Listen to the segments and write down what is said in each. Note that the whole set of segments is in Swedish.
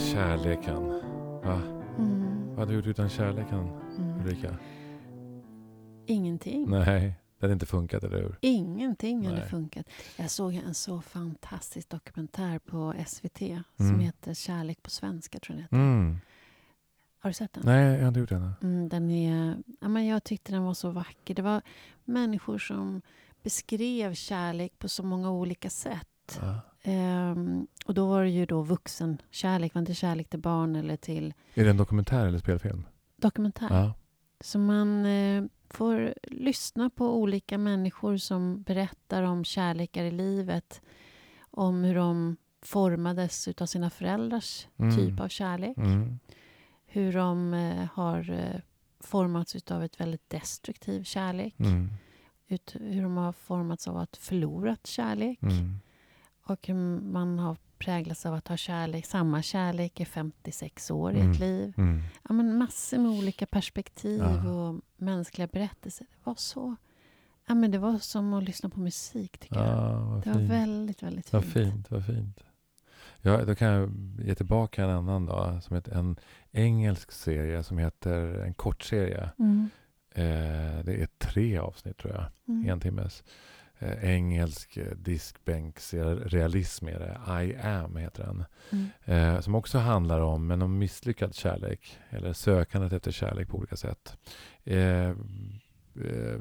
Kärleken. Va? Mm. Vad hade du gjort utan kärleken, Mm. Ulrika? Ingenting. Nej, det hade inte funkat, eller hur? Ingenting hade Nej. funkat. Jag såg en så fantastisk dokumentär på SVT Mm. som heter Kärlek på svenska. tror jag den. Mm. Har du sett den? Nej, jag har inte gjort ännu. Mm, den är, ja, men jag tyckte den var så vacker. Det var människor som beskrev kärlek på så många olika sätt. Ja. Ehm, och då var det ju då vuxen kärlek. var inte kärlek till barn eller till Är det en dokumentär eller spelfilm? dokumentär. Ja. Så man eh, får lyssna på olika människor som berättar om kärlekar i livet. Om hur de formades utav sina föräldrars Mm. typ av kärlek. Mm. Hur de eh, har eh, formats utav ett väldigt destruktiv kärlek. Mm. Ut, hur de har formats av att förlorat kärlek. Mm. Och man har präglats av att ha kärlek, samma kärlek i 56 år i Mm. ett liv. Mm. Ja, men massor med olika perspektiv Ja. och mänskliga berättelser. Det var så... Ja, men det var som att lyssna på musik, tycker jag. Ja, vad Det var fint. väldigt, väldigt Vad fint. fint, vad fint. Ja, då kan jag ge tillbaka en annan då, som heter en engelsk serie som heter, en kortserie. Mm. Eh, det är tre avsnitt tror jag, Mm. en timmes. Eh, engelsk eh, diskbänksrealism är det, I am heter den. Mm. Eh, som också handlar om, men om misslyckad kärlek. Eller sökandet efter kärlek på olika sätt. Eh, eh,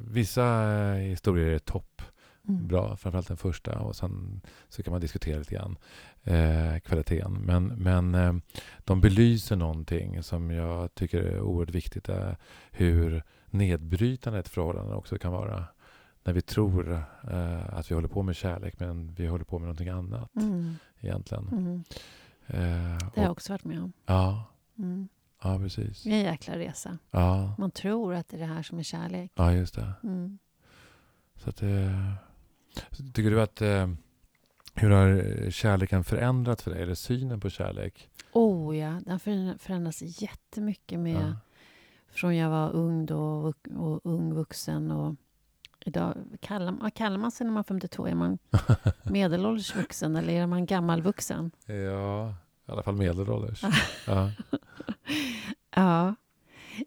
vissa eh, historier är topp Mm. bra, framförallt den första. Och sen så kan man diskutera lite grann eh, kvaliteten. Men, men eh, de belyser någonting som jag tycker är oerhört viktigt. Är hur nedbrytande ett förhållande också kan vara. När vi tror eh, att vi håller på med kärlek men vi håller på med någonting annat Mm. egentligen. Mm. Eh, Det har jag också varit med om. ja, Mm. ja, precis. Det är en jäkla resa. Ja, Man tror att det är det här som är kärlek. ja, just det. Mm. Så att, eh, tycker du att eh, hur har kärleken förändrats för dig? Eller synen på kärlek? Oh ja, den för- förändras jättemycket med Ja. från jag var ung då och, och ung vuxen och idag, kallar, vad kallar man sig när man är 52? Är man medelålders vuxen eller är man gammalvuxen? Ja, i alla fall medelålders. ja. Ja.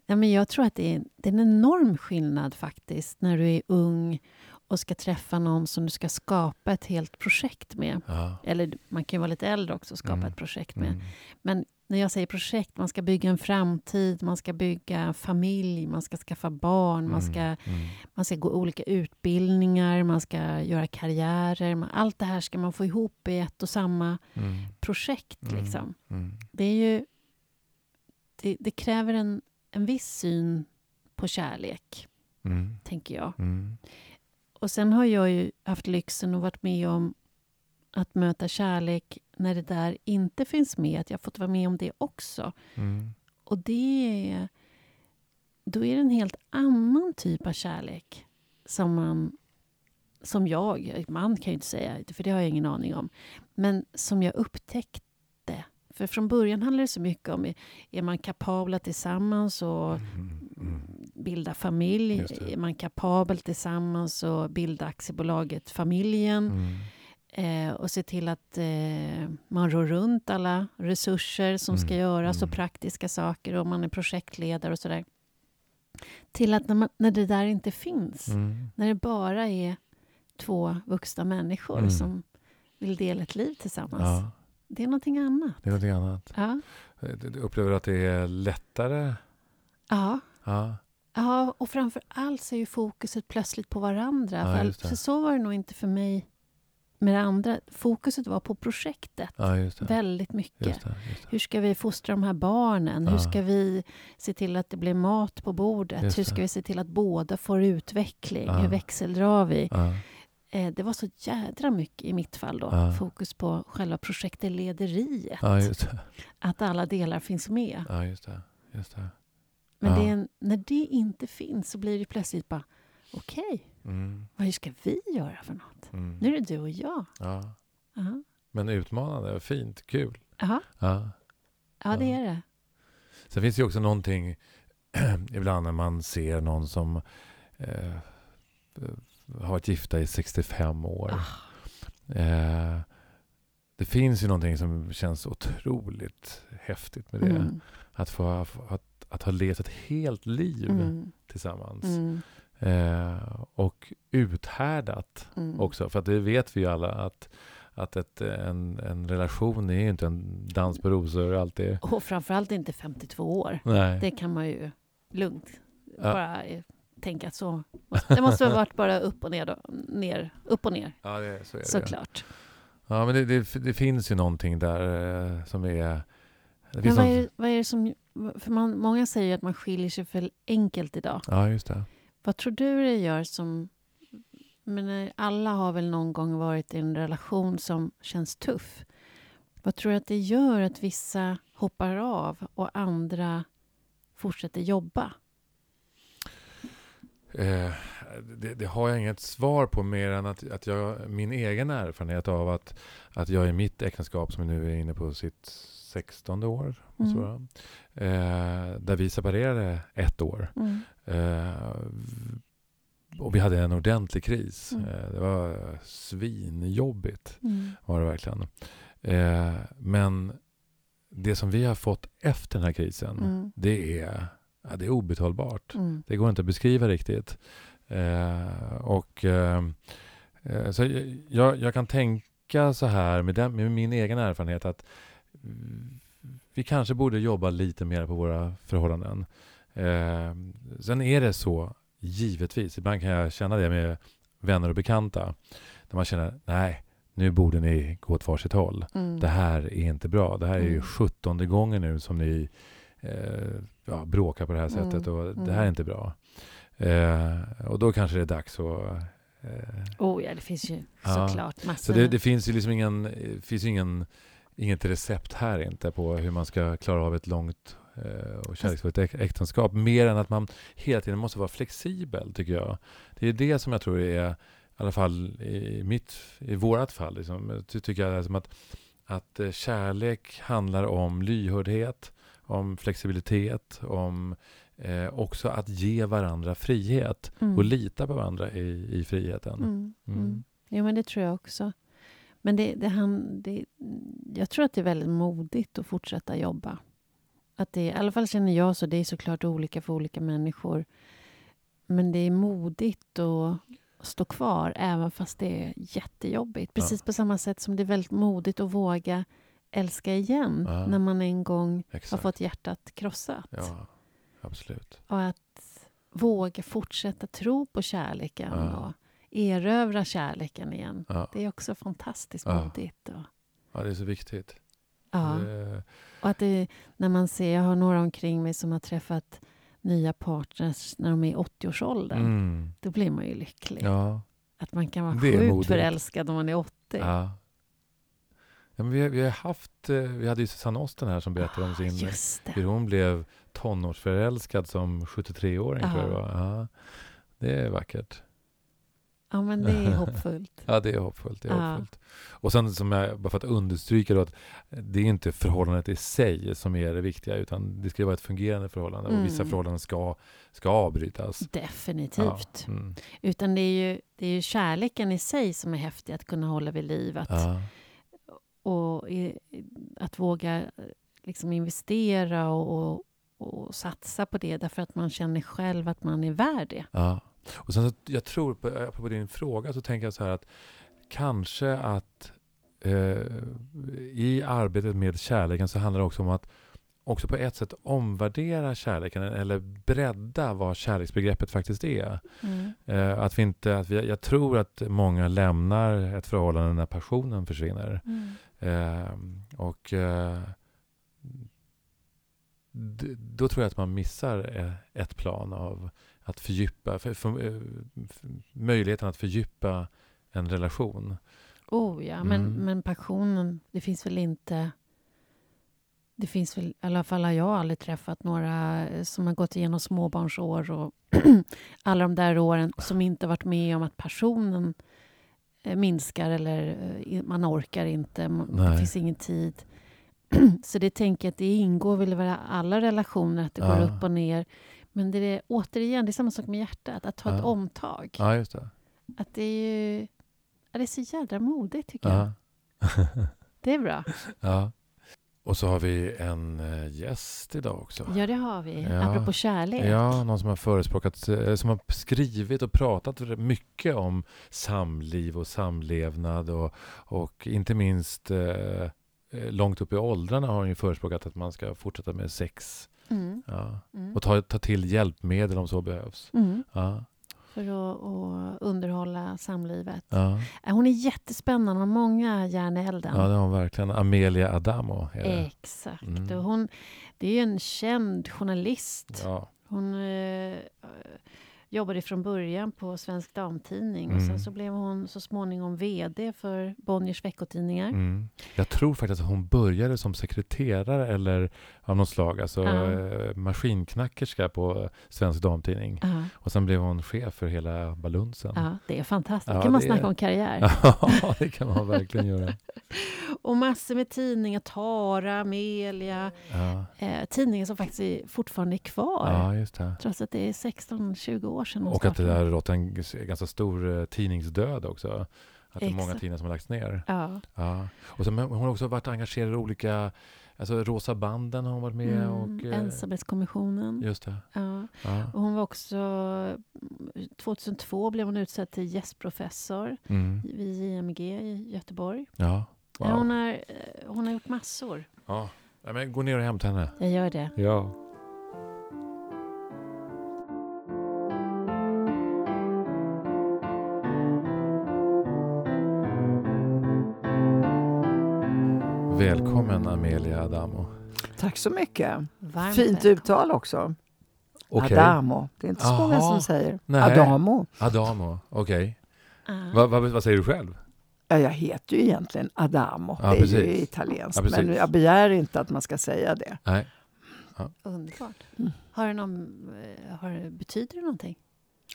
ja men jag tror att det är, det är en enorm skillnad faktiskt när du är ung och ska träffa någon som du ska skapa ett helt projekt med. Ja. Eller man kan ju vara lite äldre också och skapa Mm. ett projekt med. Mm. Men när jag säger projekt, man ska bygga en framtid, man ska bygga familj, man ska skaffa barn, man ska, Mm. man ska gå olika utbildningar, man ska göra karriärer. Man, allt det här ska man få ihop i ett och samma Mm. projekt. Mm. Liksom. Mm. Det, är ju, det, det kräver en, en viss syn på kärlek, Mm. tänker jag. Mm. Och sen har jag ju haft lyxen och varit med om att möta kärlek när det där inte finns med. Att jag fått vara med om det också. Mm. Och det är... Då är det en helt annan typ av kärlek som man... Som jag, man kan ju inte säga, för det har jag ingen aning om. Men som jag upptäckte. För från början handlar det så mycket om, är- man kapabla tillsammans och Mm. Mm. bilda familj? Är man kapabel tillsammans och bilda aktiebolaget Familjen? Eh, och se till att eh, man rör runt alla resurser som ska Mm, göras och mm. praktiska saker och man är projektledare och sådär. Till att när, man, när det där inte finns, Mm. när det bara är två vuxna människor Mm. som vill dela ett liv tillsammans. Ja, Det är någonting annat. det är någonting annat. Ja. Du du upplever att det är lättare? Ja. Ja. ja, och framför allt så är ju fokuset plötsligt på varandra. Ja, för, för så var det nog inte för mig med det andra. Fokuset var på projektet ja, väldigt mycket. Just det, just det. Hur ska vi fostra de här barnen? Hur Ja. ska vi se till att det blir mat på bordet? Hur ska vi se till att båda får utveckling? Ja. Hur växeldrar vi? Eh, det var så jädra mycket i mitt fall då. Fokus på själva projektlederiet. Att alla delar finns med. Just det. Just. Men det en, när det inte finns så blir det plötsligt bara okej, Mm. vad ska vi göra för något? Mm. Nu är det du och jag. Ja. Aha. Men utmanande, fint, kul. Aha. Ja. Ja, det är det. Sen finns det ju också någonting ibland när man ser någon som eh, har varit gifta i 65 år. Ah. Eh, det det finns ju någonting som känns otroligt häftigt med det. Mm. Att, få, att, att ha levt ett helt liv Mm. tillsammans. Mm. Eh, och uthärdat Mm. också. För att det vet vi ju alla att, att ett, en, en relation är ju inte en dans på rosor alltid. Och framförallt inte 52 år. Nej. Det kan man ju lugnt Ja. bara eh, tänka att så. Det måste ha varit bara upp och ner, då, ner upp och ner. Ja, det, så är det. Såklart. Ja, men det, det, det finns ju någonting där eh, som är... Men vad någon- är, vad är det som... För man, många säger ju att man skiljer sig för enkelt idag. Ja, just det. Vad tror du det gör som... Men eh, alla har väl någon gång varit i en relation som känns tuff. Vad tror du att det gör att vissa hoppar av och andra fortsätter jobba? Eh, det, det har jag inget svar på mer än att, att jag, min egen erfarenhet av att, att jag i mitt äktenskap som nu är inne på sitt 16 år, Mm. vara, eh, där vi separerade ett år. Mm. Eh, och vi hade en ordentlig kris. Mm. Eh, det var svinjobbigt, Mm. var det verkligen. Eh, men det som vi har fått efter den här krisen, Mm. det, är, ja, det är obetalbart. Mm. Det går inte att beskriva riktigt. Eh, och eh, så jag, jag kan tänka så här med, den, med min egen erfarenhet att vi kanske borde jobba lite mer på våra förhållanden. Eh, sen är det så, givetvis, ibland kan jag känna det med vänner och bekanta, där man känner, nej, nu borde ni gå åt varsitt håll. Mm. Det här är inte bra. Det här är ju Mm. sjuttonde gången nu som ni eh, ja, bråkar på det här Mm. sättet och Mm. det här är inte bra. Eh, och då kanske det är dags att... Eh, Oh ja, det finns ju Ja. såklart massor. så det, det finns ju liksom ingen, eh, finns ingen, inget recept här inte på hur man ska klara av ett långt eh, och kärleksfullt äk- äktenskap. Mer än att man hela tiden måste vara flexibel, tycker jag. Det är det som jag tror är, i alla fall i, mitt, i vårat fall, liksom, ty- tycker jag som att, att eh, kärlek handlar om lyhördhet, om flexibilitet, om eh, också att ge varandra frihet Mm. och lita på varandra i, i friheten. Mm. Mm. Mm. Jo, men det tror jag också. Men det, det, han, det, jag tror att det är väldigt modigt att fortsätta jobba. Att det, I alla fall känner jag så. Det är såklart olika för olika människor. Men det är modigt att stå kvar även fast det är jättejobbigt. Precis på samma sätt som det är väldigt modigt att våga älska igen Ja. när man en gång har Exakt. fått hjärtat krossat. Ja, absolut. Och att våga fortsätta tro på kärleken Ja. och erövra kärleken igen. Ja. Det är också fantastiskt Ja. modigt. Och, ja, det är så viktigt. ja. Det, och att det, när man ser, jag har några omkring mig som har träffat nya partners när de är i 80-årsåldern. mm, Då blir man ju lycklig. ja, Att man kan vara sjukt modigt. förälskad om man är 80. ja. ja men vi, vi har haft, eh, vi hade ju Susanne Osten här som berättade om Ah, sin, Just hur hon blev tonårsförälskad som 73-åring tror jag det Ja. var. Ja, det är vackert. Ja, men det är hoppfullt. Ja, det är hoppfullt. Det är Ja. hoppfullt. Och sen som jag, bara för att understryka då att det är inte förhållandet i sig som är det viktiga utan det ska vara ett fungerande förhållande och vissa Mm. förhållanden ska, ska avbrytas. Definitivt. Ja, mm, Utan det är, ju, det är ju kärleken i sig som är häftig att kunna hålla vid liv. Att, ja, och i, att våga liksom investera och, och, och satsa på det därför att man känner själv att man är värd det. ja. Och sen så, jag tror, på, på din fråga så tänker jag så här att kanske att eh, i arbetet med kärleken så handlar det också om att också på ett sätt omvärdera kärleken eller bredda vad kärleksbegreppet faktiskt är. Eh, att vi inte, att vi, jag tror att många lämnar ett förhållande när passionen försvinner. Eh, och eh, d- då tror jag att man missar eh, ett plan av att fördjupa, för, för, eh, f- möjligheten att fördjupa en relation. Oh ja, men, Mm. men passionen, det finns väl inte... Det finns väl, i alla fall har jag aldrig träffat några eh, som har gått igenom småbarnsår och alla de där åren som inte varit med om att passionen eh, minskar eller man orkar inte, man, det Nej. finns ingen tid. Så det tänker jag att det ingår väl i alla relationer att det går Ja. upp och ner. Men det är återigen, det är samma sak med hjärtat, att ta ett Ja. omtag. Ja, just det. Att det är ju... Ja, det är så jädra modigt tycker jag. Ja. Det är bra. Ja. Och så har vi en eh, gäst idag också. Ja, det har vi. Ja. Apropå kärlek. Ja, någon som har förespråkat, eh, som har skrivit och pratat mycket om samliv och samlevnad och, och inte minst eh, långt upp i åldrarna har hon ju förespråkat att man ska fortsätta med sex. Mm. Ja. Mm. Och ta, ta till hjälpmedel om så behövs. Mm. Ja. För att, att underhålla samlivet. Ja. Eh, Hon är jättespännande, har många järn i elden. ja, det har hon verkligen. Amelia Adamo. Exakt. Mm. Och hon, det är ju en känd journalist. Hon eh, jobbade från början på Svensk Damtidning och Mm. sen så blev hon så småningom VD för Bonniers veckotidningar. Mm. Jag tror faktiskt att hon började som sekreterare eller av något slag, alltså eh, maskinknackerska på Svensk Damtidning. Ja, Och sen blev hon chef för hela balunsen. ja, det är fantastiskt. Ja, kan man det snacka om karriär. Ja, det kan man verkligen göra. Och massor med tidningar. Tara, Amelia. Eh, tidningar som faktiskt är, fortfarande är kvar. Trots att det är 16-20 år sedan Och att det har rått en ganska stor eh, tidningsdöd också. Att det är många tidningar som har lagts ner. Ja. Och så, men hon har också varit engagerad i olika, alltså Rosa banden har hon varit med Mm, och... eh, Ensamhetskommissionen. Just det. Ja. Ja. Och hon var också... 2002 blev hon utsedd till gästprofessor Mm. vid JMG i Göteborg. Ja. Ja, Wow. hon, har, eh, hon har gjort massor. Ja. ja. Men gå ner och hämta henne. Jag gör det. Ja. Välkommen Amelia Adamo. Tack så mycket. Varmt Fint uttal också. Okej. Adamo. Det är inte så många som säger. Nej. Adamo. Adamo, okej. Ja. Va, va, vad säger du själv? Ja, jag heter ju egentligen Adamo. Ja, det är ju italienskt. Ja, men jag begär inte att man ska säga det. Nej. Underbart. Mm. Har det någon, eh, har, betyder det någonting?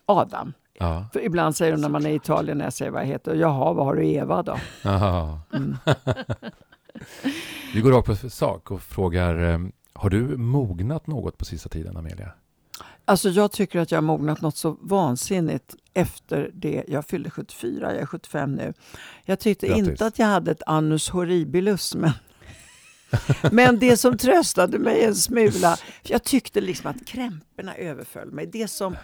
Adam. Ja. För ibland säger de när man är i Italien när jag säger vad jag heter. Jaha, vad har du Eva då? Mm. Vi går rakt på sak och frågar, eh, har du mognat något på sista tiden Amelia? Alltså jag tycker att jag har mognat något så vansinnigt efter det jag fyllde 74. Jag är 75 nu. Jag tyckte Grattis. inte att jag hade ett annus horribilus, men, men det som tröstade mig en smula, jag tyckte liksom att krämporna överföll mig. Det som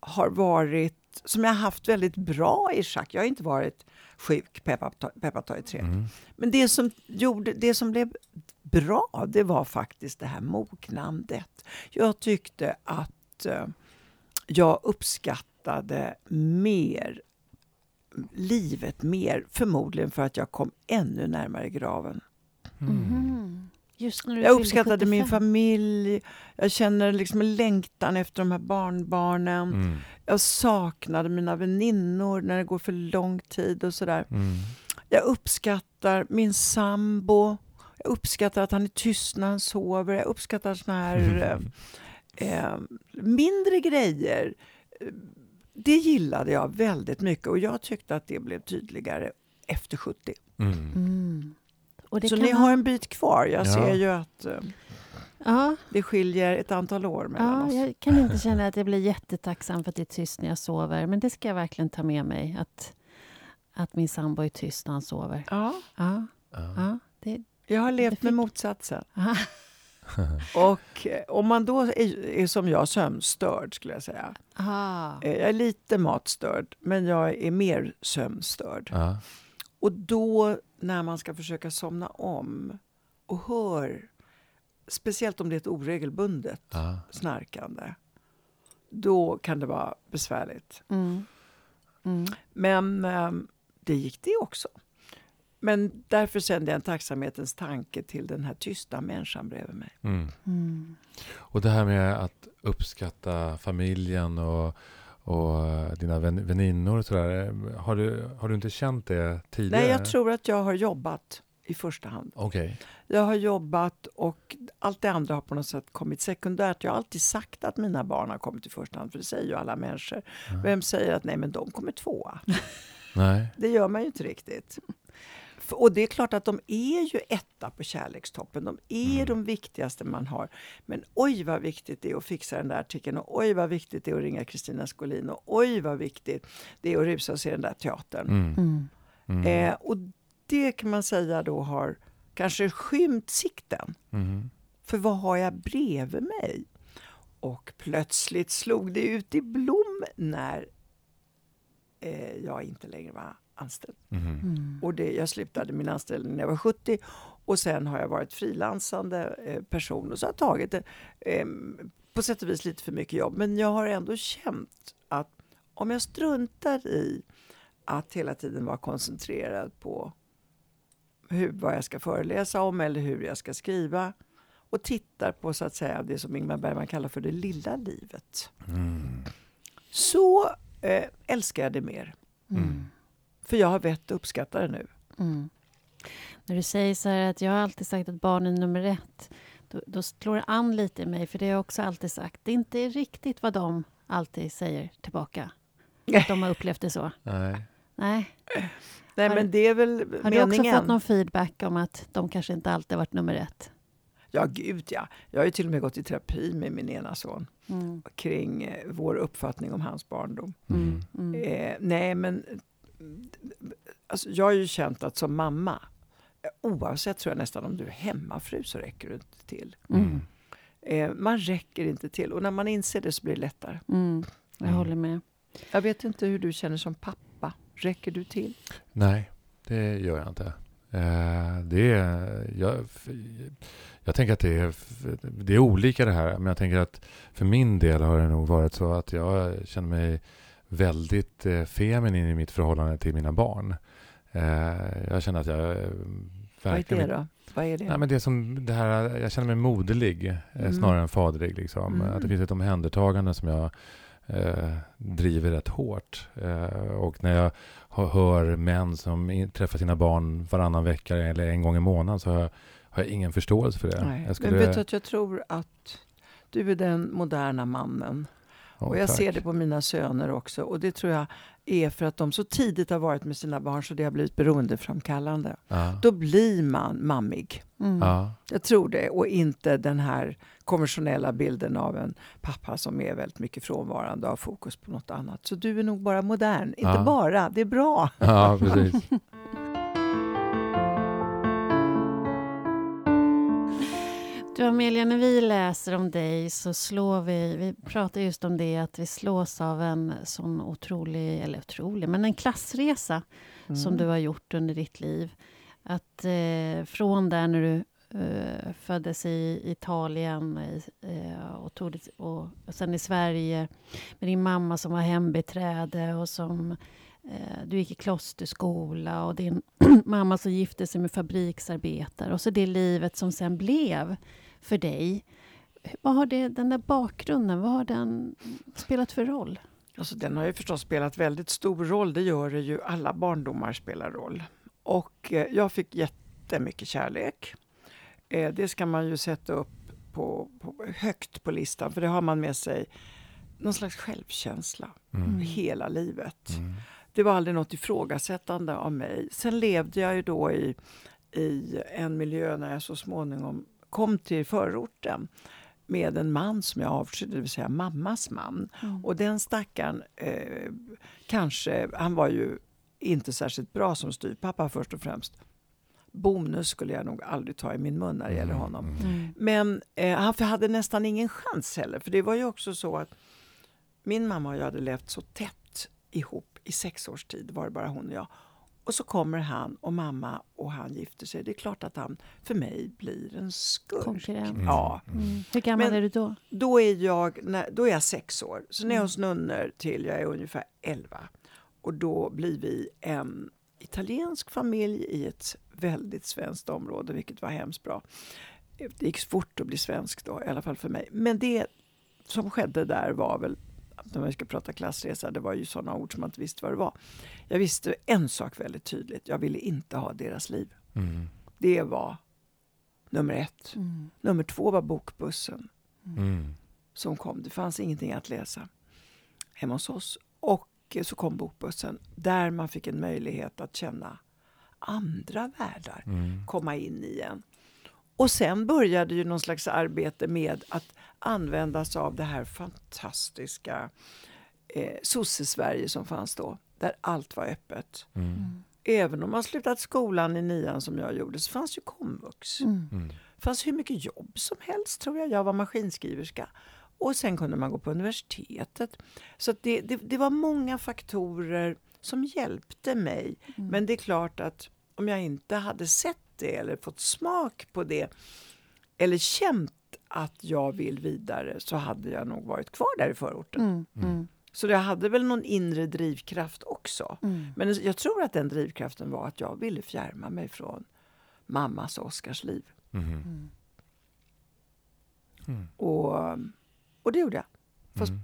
har varit, som jag har haft väldigt bra i schack. Jag har inte varit sjuk, peppa ta- peppa ta i trä. Mm. Men det som, gjorde, det som blev bra, det var faktiskt det här mognandet. Jag tyckte att eh, jag uppskattade mer livet mer, förmodligen för att jag kom ännu närmare graven. Mm. Mhm. Just när du Jag uppskattade min 75. familj, jag känner liksom en längtan efter de här barnbarnen. Mm. Jag saknade mina väninnor när det går för lång tid och sådär. Mm. Jag uppskattar min sambo. Jag uppskattar att han är tyst när han sover. Jag uppskattar såna här eh, eh, mindre grejer. Det gillade jag väldigt mycket och jag tyckte att det blev tydligare efter 70. Mm. Och det Så kan ni vara- har en bit kvar. Jag Ja. ser ju att eh, Ja, det skiljer ett antal år mellan ja, oss. jag kan inte känna att jag blir jättetacksam för att det är tyst när jag sover. Men det ska jag verkligen ta med mig. Att, att min sambo är tyst när han sover. Ja, Ja, Ja. Det, jag har levt fick- med motsatsen. Och eh, om man då är, är som jag sömnstörd skulle jag säga. Aha. Eh, Jag är lite matstörd, men jag är mer sömnstörd. Ja. Och då när man ska försöka somna om och hör, speciellt om det är ett oregelbundet Ja. snarkande, då kan det vara besvärligt. Mm. Mm. Men eh, det gick det också. Men därför sände jag en tacksamhetens tanke till den här tysta människan bredvid mig. Mm. Mm. Och det här med att uppskatta familjen och, och eh, dina vän, väninnor och sådär. Har du, har du inte känt det tidigare? Nej, jag tror att jag har jobbat i första hand. Okej. Jag har jobbat och allt det andra har på något sätt kommit sekundärt. Jag har alltid sagt att mina barn har kommit i första hand, för det säger ju alla människor. Ja. Vem säger att nej, men de kommer tvåa? Nej. Det gör man ju inte riktigt. Och det är klart att de är ju etta på kärlekstoppen. De är Mm. de viktigaste man har. Men oj vad viktigt det är att fixa den där artikeln och oj vad viktigt det är att ringa Kristina Skolin och oj vad viktigt det är att rusa och se den där teatern. Mm. Mm. Mm. Eh, och det kan man säga då har kanske skymt sikten. Mm. För vad har jag bredvid mig? Och plötsligt slog det ut i blom när eh, jag inte längre var anställd. Mm. Mm. Och det, jag slutade min anställning när jag var 70 och sen har jag varit frilansande eh, person och så har jag tagit det, eh, på sätt och vis lite för mycket jobb. Men jag har ändå känt att om jag struntar i att hela tiden vara koncentrerad på hur, vad jag ska föreläsa om eller hur jag ska skriva och tittar på så att säga det som Ingmar Bergman kallar för det lilla livet. Mm. Så eh, älskar jag det mer. Mm. För jag har vett att uppskatta det nu. Mm. När du säger så här att jag har alltid sagt att barn är nummer ett, då, då slår det an lite i mig, för det har jag också alltid sagt. Det är inte riktigt vad de alltid säger tillbaka. Att de har upplevt det så. Nej. Nej. Nej, Har- men det är väl Har du också meningen. fått någon feedback om att de kanske inte alltid har varit nummer ett? Ja, gud ja. Jag har ju till och med gått i terapi med min ena son Mm. kring eh, vår uppfattning om hans barndom. Mm. Mm. Eh, nej, men alltså, jag har ju känt att som mamma, eh, oavsett tror jag nästan om du är hemmafru så räcker du inte till. Mm. Eh, man räcker inte till och när man inser det så blir det lättare. Mm. Jag Mm. håller med. Jag vet inte hur du känner som pappa. Räcker du till? Nej, det gör jag inte. Eh, det är, jag, jag tänker att det är, det är olika det här. Men jag tänker att för min del har det nog varit så att jag känner mig väldigt eh, feminin i mitt förhållande till mina barn. Eh, jag känner att jag eh, Vad är verkligen... det då? Vad är det? Nej, men det som det här, jag känner mig moderlig Mm. snarare än faderlig. Liksom. Mm. Att det finns ett omhändertagande som jag eh, driver rätt hårt. Eh, och när jag hör, hör män som in, träffar sina barn varannan vecka eller en gång i månaden så har jag, har jag ingen förståelse för det. Nej. Jag skulle, Men vet du att jag tror att du är den moderna mannen. Ja, och jag tack. ser det på mina söner också. Och det tror jag är för att de så tidigt har varit med sina barn så det har blivit beroendeframkallande. Ja. Då blir man mammig. Mm. Ja. Jag tror det. Och inte den här konventionella bilden av en pappa som är väldigt mycket frånvarande och har fokus på något annat. Så du är nog bara modern. Inte Ja. bara, det är bra. Du Amelia, när vi läser om dig så slår vi, vi pratar just om det att vi slås av en sån otrolig, eller otrolig, men en klassresa som Mm. du har gjort under ditt liv. Att eh, från där när du eh, föddes i Italien eh, och, tog det, och, och sen i Sverige med din mamma som var hembiträde och som eh, du gick i klosterskola och din mamma som gifte sig med fabriksarbetare och så det livet som sen blev för dig. Vad har det, den där bakgrunden, vad har den spelat för roll? Alltså, den har ju förstås spelat väldigt stor roll. Det gör det ju. Alla barndomar spelar roll. Och eh, jag fick jättemycket kärlek. Eh, det ska man ju sätta upp på, på, högt på listan för det har man med sig någon slags självkänsla Mm. hela livet. Mm. Det var aldrig något ifrågasättande av mig. Sen levde jag ju då i, i en miljö när jag så småningom kom till förorten med en man som jag avskydde, det vill säga mammas man. Och den stackaren, eh, kanske, han var ju inte särskilt bra som styrpappa först och främst. Bonus skulle jag nog aldrig ta i min mun när det gäller honom. Mm. Mm. Men eh, han hade nästan ingen chans heller. För det var ju också så att min mamma och jag hade levt så tätt ihop i sex års tid. Var det bara hon och jag. Och så kommer han och mamma och han gifter sig. Det är klart att han för mig blir en skurk. Konkurrent. Mm. Ja, Mm. Hur gammal Men- är du då? då är jag, när, då är jag sex år. Så när jag är Mm. hos nunnor till jag är ungefär elva. Och då blir vi en italiensk familj i ett väldigt svenskt område, vilket var hemskt bra. Det gick fort att bli svensk då, i alla fall för mig. Men det som skedde där var väl, när vi ska prata klassresa, det var ju sådana ord som man inte visste vad det var. Jag visste en sak väldigt tydligt, jag ville inte ha deras liv. Mm. Det var nummer ett. Mm. Nummer två var bokbussen Mm. som kom. Det fanns ingenting att läsa hemma hos oss. Och så kom bokbussen där man fick en möjlighet att känna andra världar Mm. komma in i en. Och sen började ju någon slags arbete med att använda sig av det här fantastiska eh, sosse-Sverige som fanns då. Där allt var öppet. Mm. även om man slutat skolan i nian som jag gjorde så fanns ju komvux. Mm. Mm. Det fanns hur mycket jobb som helst tror jag. Jag var maskinskriverska. Och sen kunde man gå på universitetet. Så att det, det, det var många faktorer som hjälpte mig. Mm. Men det är klart att om jag inte hade sett det eller fått smak på det eller känt att jag vill vidare så hade jag nog varit kvar där i förorten. Mm. Mm. Så jag hade väl någon inre drivkraft också. Mm. Men jag tror att den drivkraften var att jag ville fjärma mig från mammas och Oskars liv. Mhm. Mm. Mm. Och, och det gjorde jag. Fast Mm.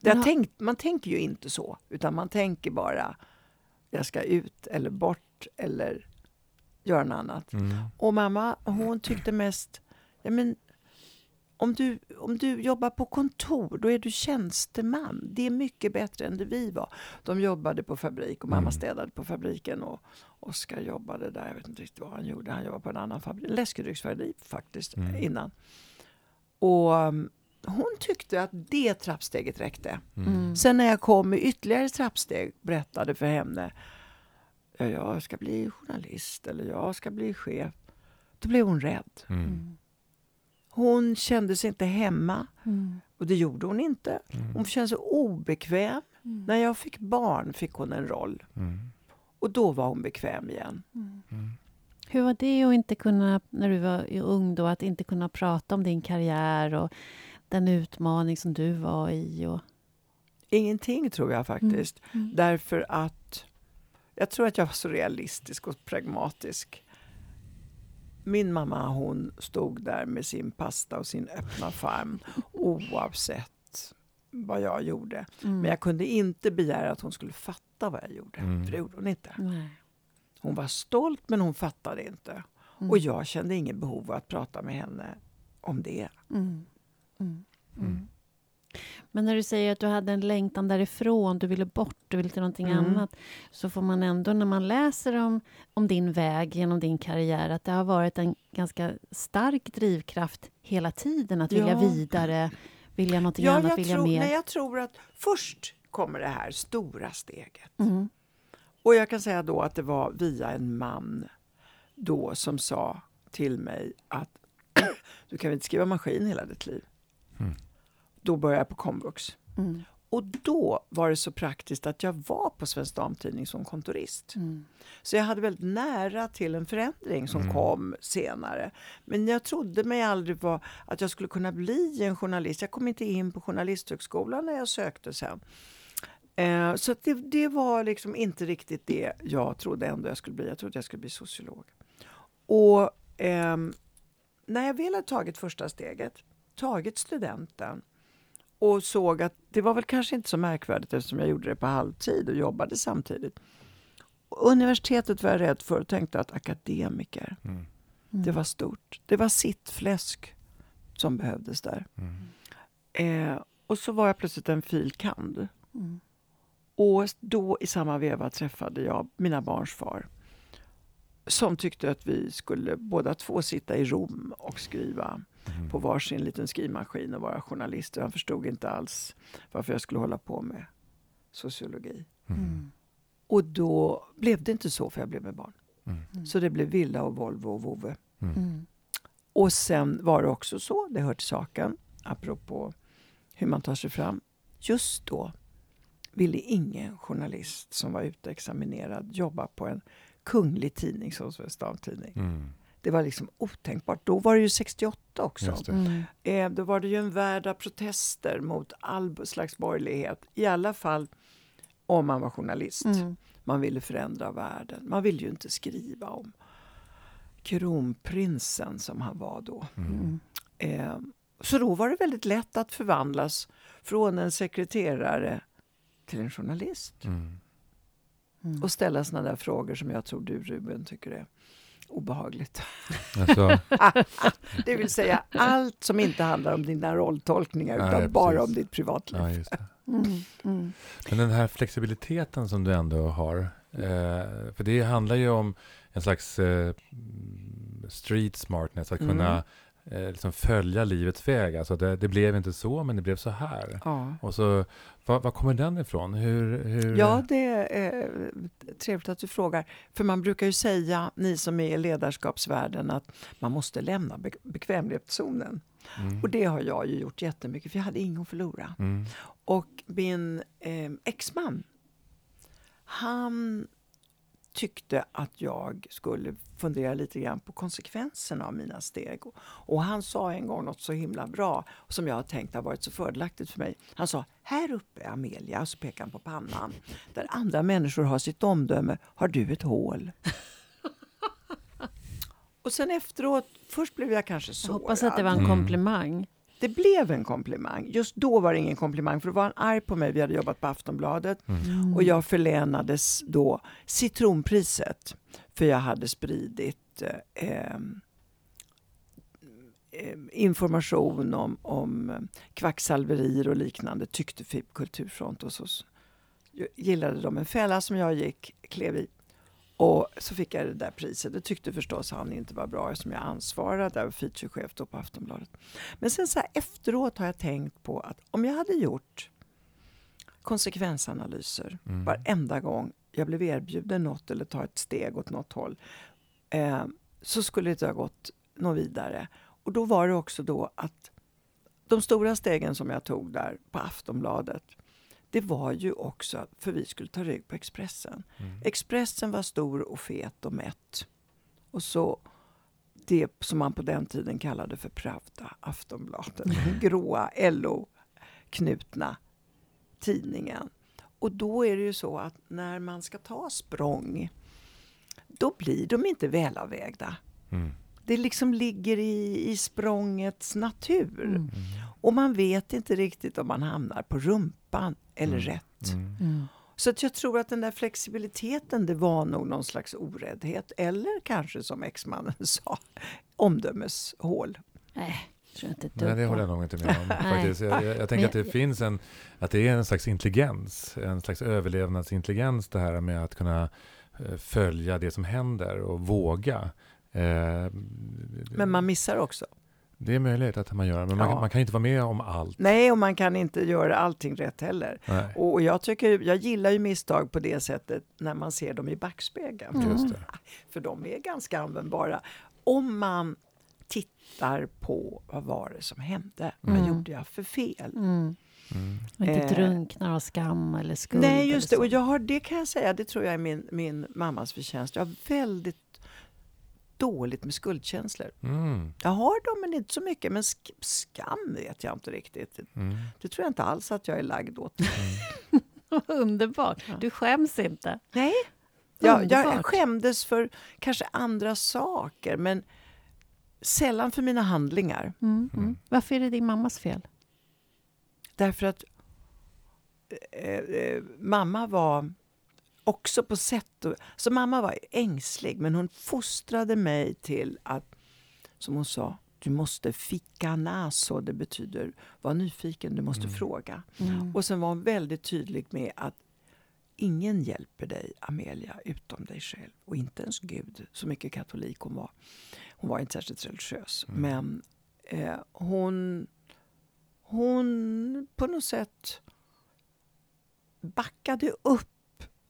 Jag tänkt, man tänker ju inte så, utan man tänker bara jag ska ut eller bort eller göra något annat. Mm. Och mamma, hon tyckte mest, ja men om du, om du jobbar på kontor, då är du tjänsteman. Det är mycket bättre än det vi var. De jobbade på fabrik och mamma Mm. städade på fabriken och Oskar jobbade där. Jag vet inte riktigt vad han gjorde. Han jobbade på en annan fabrik, läskedrycksfabrik faktiskt, Mm. innan. Och um, hon tyckte att det trappsteget räckte. Mm. Sen när jag kom med ytterligare trappsteg berättade för henne ja, jag ska bli journalist eller jag ska bli chef. Då blev hon rädd. Mm. Mm. Hon kände sig inte hemma Mm. och det gjorde hon inte. Mm. Hon kände sig obekväm. Mm. När jag fick barn fick hon en roll Mm. och då var hon bekväm igen. Mm. Mm. Hur var det att inte kunna, när du var ung då, att inte kunna prata om din karriär och den utmaning som du var i? Och, Ingenting tror jag faktiskt. Mm. Därför att jag tror att jag var så realistisk och pragmatisk. Min mamma hon stod där med sin pasta och sin öppna farm oavsett vad jag gjorde. Mm. Men jag kunde inte begära att hon skulle fatta vad jag gjorde. Mm. För det gjorde hon inte. Nej. Hon var stolt men hon fattade inte. Mm. Och jag kände inget behov av att prata med henne om det. Mm. Mm. Men när du säger att du hade en längtan därifrån, du ville bort, du ville till någonting Mm. annat, så får man ändå när man läser om, om din väg genom din karriär, att det har varit en ganska stark drivkraft hela tiden att vilja Ja. vidare, vilja någonting Ja, annat, jag, vilja tror, mer. nej, jag tror att först kommer det här stora steget. Mm. Och jag kan säga då att det var via en man då som sa till mig att du kan väl inte skriva maskin hela ditt liv. Mm. Då började jag på komvux. Mm. Och då var det så praktiskt att jag var på Svensk Damtidning som kontorist. Mm. Så jag hade väldigt nära till en förändring som Mm. kom senare. Men jag trodde mig aldrig var att jag skulle kunna bli en journalist. Jag kom inte in på Journalisthögskolan när jag sökte sen. Eh, så det, det var liksom inte riktigt det jag trodde ändå jag skulle bli. Jag trodde jag skulle bli sociolog. Och ehm, när jag väl hade tagit första steget, tagit studenten och såg att det var väl kanske inte så märkvärdigt eftersom jag gjorde det på halvtid och jobbade samtidigt. Universitetet var jag rädd för och tänkte att akademiker, Mm. Det var stort. Det var sittfläsk som behövdes där. Mm. Eh, och så var jag plötsligt en fil. kand. Mm. Och då i samma veva träffade jag mina barns far. Som tyckte att vi skulle båda två sitta i Rom och skriva Mm. på varsin liten skrivmaskin och vara journalister. Han förstod inte alls varför jag skulle hålla på med sociologi. Mm. Och då blev det inte så för jag blev med barn. Mm. Så det blev Villa och Volvo och Vove. Mm. Mm. Och sen var det också så, det hör till saken, apropå hur man tar sig fram. Just då ville ingen journalist som var utexaminerad jobba på en kunglig tidning som Svensk Damtidning. Mm. Det var liksom otänkbart. Då var det ju 68 också. Det. Mm. Eh, då var det ju en värld av protester mot all slags borgerlighet. I alla fall om man var journalist. Mm. Man ville förändra världen. Man ville ju inte skriva om kronprinsen som han var då. Mm. Mm. Eh, så då var det väldigt lätt att förvandlas från en sekreterare till en journalist. Mm. Mm. Och ställa såna där frågor som jag tror du Ruben tycker är obehagligt. Alltså, Det vill säga allt som inte handlar om dina rolltolkningar Nej, utan precis. bara om ditt privatliv. ja, just det. Mm. Mm. Men den här flexibiliteten som du ändå har. Eh, för det handlar ju om en slags eh, street smartness. Att Mm. Eh, liksom följa livets väg. Alltså det, det blev inte så, men det blev så här. Ja. Och så, var kommer den ifrån? Hur, hur, Ja, det, eh, trevligt att du frågar. För man brukar ju säga, ni som är i ledarskapsvärlden, att man måste lämna be bekvämlighetszonen. Mm. Och det har jag ju gjort jättemycket, för jag hade ingen att förlora. Mm. Och min eh, exman, han tyckte att jag skulle fundera lite grann på konsekvenserna av mina steg. Och han sa en gång något så himla bra som jag har tänkt har varit så fördelaktigt för mig. Han sa, här uppe Amelia, så pekar han på pannan, där andra människor har sitt omdöme, har du ett hål. Och sen efteråt, först blev jag kanske Jag sårad. hoppas att det var en Mm. Det blev en komplimang. Just då var det ingen komplimang för då var han arg på mig. Vi hade jobbat på Aftonbladet Mm. och jag förlänades då citronpriset för jag hade spridit eh, eh, information om, om eh, kvacksalverier och liknande tyckte FIB Kulturfront och så gillade de en fälla som jag gick, klev i. Och så fick jag det där priset. Det tyckte förstås han inte var bra eftersom jag ansvarade, jag var featurechef då på Aftonbladet. Men sen så här efteråt har jag tänkt på att om jag hade gjort konsekvensanalyser Mm. varenda gång jag blev erbjuden något eller ta ett steg åt något håll eh, så skulle det inte ha gått något vidare. Och då var det också då att de stora stegen som jag tog där på Aftonbladet det var ju också för vi skulle ta rygg på Expressen. Mm. Expressen var stor och fet och mätt. Och så det som man på den tiden kallade för Pravda, Aftonbladet. Den gråa LO-knutna tidningen. Och då är det ju så att när man ska ta språng då blir de inte välavvägda. Mm. Det liksom ligger i, i språngets natur. Mm. Och man vet inte riktigt om man hamnar på rumpan eller Mm. rätt. Mm. Mm. Så att jag tror att den där flexibiliteten, det var nog någon slags oräddhet. Eller kanske som exmannen sa, omdömeshål. Nej, tror jag inte Nej, det håller jag nog inte med om. Faktiskt. Jag, jag, jag tänker att det jag- finns en, att det är en slags intelligens, en slags överlevnadsintelligens det här med att kunna eh, följa det som händer och våga. Eh, Men man missar också. Det är möjligt att man gör, men man, Ja. man kan inte vara med om allt. Nej, och man kan inte göra allting rätt heller. Nej, Och jag, tycker, jag gillar ju misstag på det sättet när man ser dem i backspegeln. Mm. just det. För de är ganska användbara. Om man tittar på vad var det som hände? Vad Mm. gjorde jag för fel? Mm. Mm. Och inte Eh. drunknar av skam eller skuld. Nej, just det. Och jag har, det kan jag säga, det tror jag är min, min mammas förtjänst. Jag har väldigt dåligt med skuldkänslor. Mm. Jag har dem, men inte så mycket. Men sk skam vet jag inte riktigt. Mm. Det tror jag inte alls att jag är lagd åt. Underbart. Du skäms inte. Nej, jag, jag skämdes för kanske andra saker, men sällan för mina handlingar. Mm. Mm. Mm. Varför är det din mammas fel? Därför att eh, eh, mamma var också på sätt och... Så mamma var ängslig, men hon fostrade mig till att, som hon sa, du måste ficka naso, det betyder var nyfiken, du måste Mm. fråga. Mm. Och sen var hon väldigt tydlig med att ingen hjälper dig, Amelia, utom dig själv. Och inte ens Gud, så mycket katolik hon var. Hon var inte särskilt religiös. Mm. Men eh, hon, hon på något sätt backade upp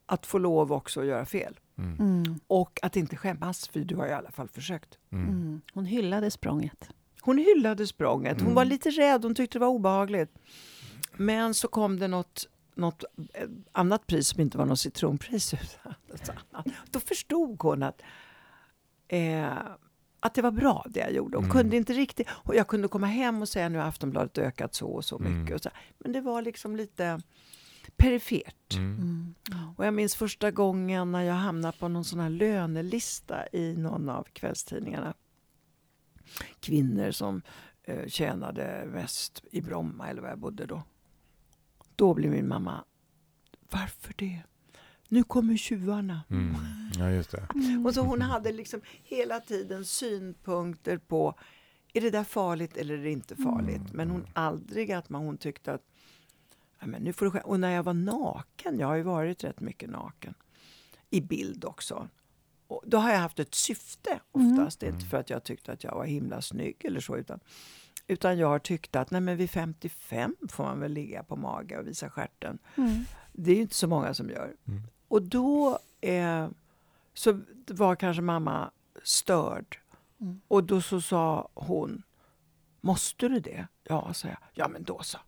att få lov också att göra fel. Mm. Mm. Och att inte skämmas, för du har i alla fall försökt. Mm. Mm. Hon hyllade språnget. Hon hyllade språnget. Hon Mm. var lite rädd, hon tyckte det var obehagligt. Men så kom det något, något eh, annat pris som inte var något citronpris. Då förstod hon att, eh, att det var bra det jag gjorde. Hon Mm. kunde inte riktigt... Och jag kunde komma hem och säga nu har Aftonbladet ökat så och så mycket. Mm. Och så. Men det var liksom lite perifert. Mm. Mm. Ja. Och jag minns första gången när jag hamnade på någon sån här lönelista i någon av kvällstidningarna. Kvinnor som eh, tjänade mest i Bromma eller var jag bodde då. Då blev min mamma, varför det? Nu kommer tjuvarna. Mm. Ja, just det. Och så hon hade liksom hela tiden synpunkter på är det där farligt eller är det inte farligt? Mm. Men hon aldrig att man, hon tyckte att "Ja, men nu får du skä-" Och när jag var naken, jag har ju varit rätt mycket naken, i bild också. Och då har jag haft ett syfte oftast, inte för att jag tyckte att jag var himla snygg eller så, utan, utan jag har tyckt att nej men vid 55 får man väl ligga på mage och visa stjärten. Mm. Det är ju inte så många som gör. Mm. Och då eh, så var kanske mamma störd. Mm. Och då så sa hon, måste du det? Ja, sa jag. Ja, men då så.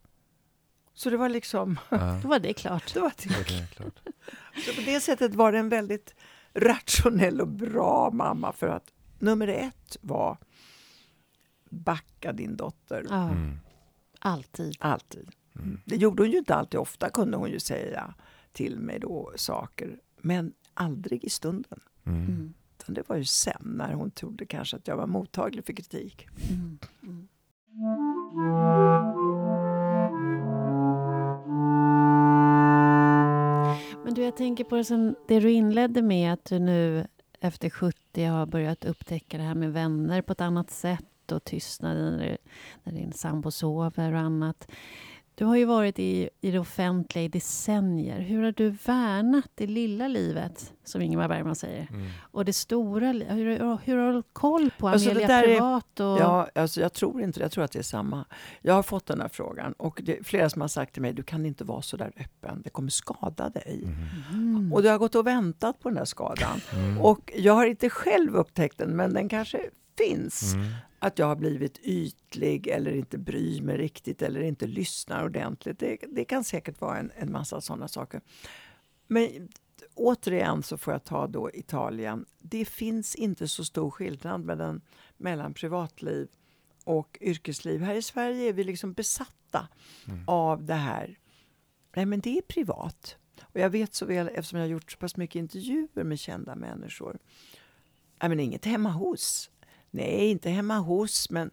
Så det var liksom, Ja, Då var det klart. det var det. det är klart. Så på det sättet var det en väldigt rationell och bra mamma för att nummer ett var backa din dotter. Ja, Mm. alltid. Alltid. Mm. Det gjorde hon ju inte alltid. Ofta kunde hon ju säga till mig då saker. Men aldrig i stunden. Mm. Mm. Det var ju sen när hon trodde kanske att jag var mottaglig för kritik. Men du, jag tänker på det, som, det du inledde med att du nu efter 70 har börjat upptäcka det här med vänner på ett annat sätt och tystnaden när, när din sambo sover och annat. Du har ju varit i, i det offentliga i decennier. Hur har du värnat det lilla livet, som Ingmar Bergman säger, Mm. och det stora hur, hur har du koll på Alltså, det Amelia där är- privat? Och, Ja, alltså jag tror inte. Jag tror att det är samma. Jag har fått den här frågan och det är flera som har sagt till mig du kan inte vara så där öppen. Det kommer skada dig. Mm. Mm. Och jag har gått och väntat på den här skadan. Mm. Och jag har inte själv upptäckt den, men den kanske finns. Mm. Att jag har blivit ytlig eller inte bryr mig riktigt eller inte lyssnar ordentligt. Det, det kan säkert vara en, en massa sådana saker. Men återigen så får jag ta då Italien. Det finns inte så stor skillnad mellan, mellan privatliv och yrkesliv. Här i Sverige är vi liksom besatta Mm. av det här. Nej, men det är privat. Och jag vet så väl, eftersom jag har gjort så pass mycket intervjuer med kända människor. Nej, men inget hemma hos. Nej, inte hemma hos, men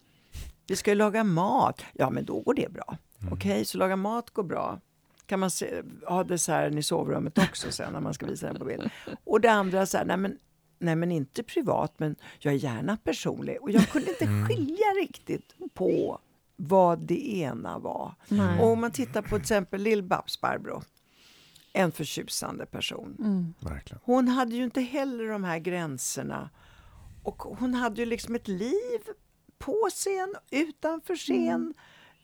vi ska ju laga mat. Ja, men då går det bra. Mm. Okej, så laga mat går bra. Kan man se, ha desserten i sovrummet också sen när man ska visa den på bild. Och det andra så här, nej men, nej men inte privat, men jag är gärna personlig. Och jag kunde inte Mm. skilja riktigt på vad det ena var. Nej. Och om man tittar på till exempel Lill-Babs Barbro, en förtjusande person. Mm. Hon hade ju inte heller de här gränserna. Och hon hade ju liksom ett liv på scen, utanför scen.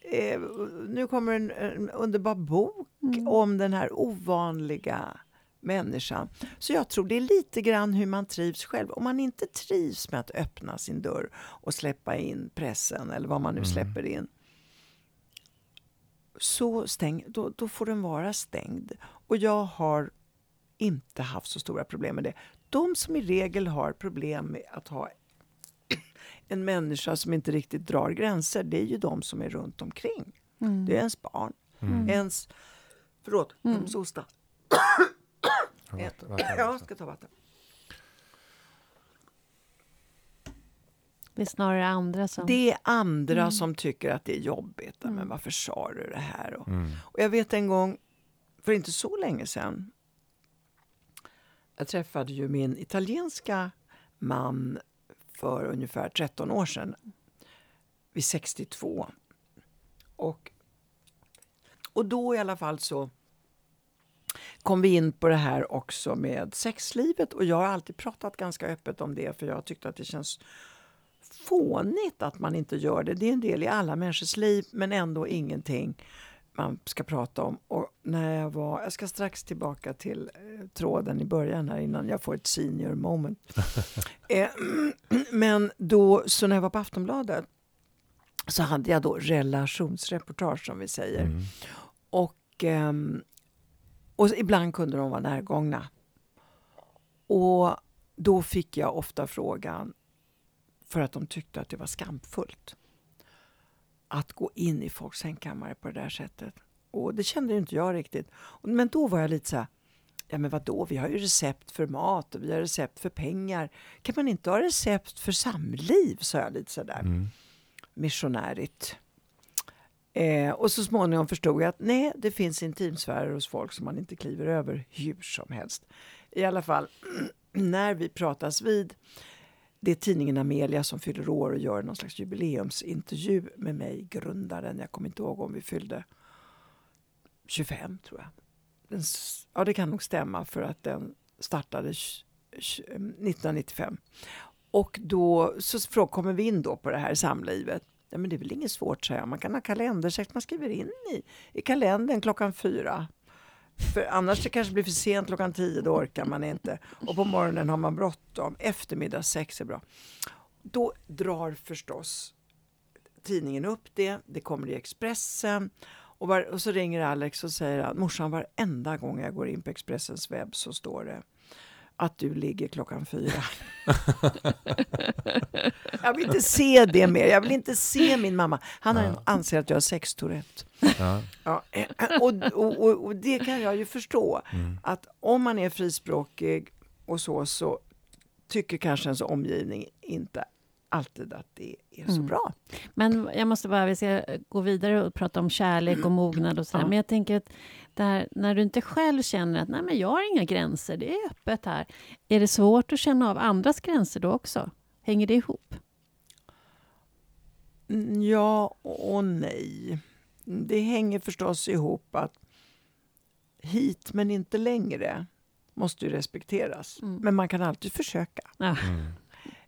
Eh, nu kommer en, en underbar bok Mm. om den här ovanliga människan. Så jag tror det är lite grann hur man trivs själv. Om man inte trivs med att öppna sin dörr och släppa in pressen eller vad man nu Mm. släpper in. Så stäng, då, då får den vara stängd. Och jag har inte haft så stora problem med det. De som i regel har problem med att ha en människa som inte riktigt drar gränser, det är ju de som är runt omkring. Mm. Det är ens barn, Mm. ens... Förlåt, jag Mm. måste hosta. Jag ska ta vatten. Det är snarare andra som... Det är andra Mm. som tycker att det är jobbigt. Mm. Men varför sa du det här? Och, Mm. och jag vet en gång, för inte så länge sedan, jag träffade ju min italienska man för ungefär 13 år sedan. Vid 62. Och, och då i alla fall så kom vi in på det här också med sexlivet. Och jag har alltid pratat ganska öppet om det för jag tyckte att det känns fånigt att man inte gör det. Det är en del i alla människors liv men ändå ingenting man ska prata om. Och när jag var, jag ska strax tillbaka till eh, tråden i början här innan jag får ett senior moment. eh, men då, så när jag var på Aftonbladet så hade jag då relationsreportage som vi säger. Mm. Och, ehm, och ibland kunde de vara närgångna. Och då fick jag ofta frågan, för att de tyckte att det var skamfullt, att gå in i folks sängkammare på det där sättet. Och det kände inte jag riktigt. Men då var jag lite så här, ja men vadå, vi har ju recept för mat och vi har recept för pengar. Kan man inte ha recept för samliv? sa jag lite sådär Mm. missionärigt. Eh, och så småningom förstod jag att nej, det finns intimsfärer hos folk som man inte kliver över hur som helst. I alla fall, när vi pratas vid, det är tidningen Amelia som fyller år och gör någon slags jubileumsintervju med mig, grundaren. Jag kommer inte ihåg om vi fyllde 25, tror jag. Den, ja, det kan nog stämma för att den startade 1995. Och då så kommer vi in då på det här samlivet. Ja, men det är väl inget svårt, säger jag. Man kan ha kalendersex. Man skriver in i, i kalendern klockan fyra. För annars det kanske blir för sent klockan tio, då orkar man inte. Och på morgonen har man bråttom. Eftermiddag sex är bra. Då drar förstås tidningen upp det, det kommer i Expressen och, var, och så ringer Alex och säger att morsan varenda gång jag går in på Expressens webb så står det att du ligger klockan fyra. jag vill inte se det mer. Jag vill inte se min mamma. Han ja. anser att jag har sextourette. Ja. Ja, eh, och, och, och, och, det kan jag ju förstå. Mm. Att om man är frispråkig och så, så tycker kanske ens omgivning inte alltid att det är så mm. bra. Men jag måste bara, vi ska gå vidare och prata om kärlek och mognad och sådär. Ja. Men jag tänker att där, när du inte själv känner att nej men jag har inga gränser, det är öppet här. Är det svårt att känna av andras gränser då också? Hänger det ihop? Ja och nej. Det hänger förstås ihop att hit men inte längre måste ju respekteras. Mm. Men man kan alltid försöka. Mm.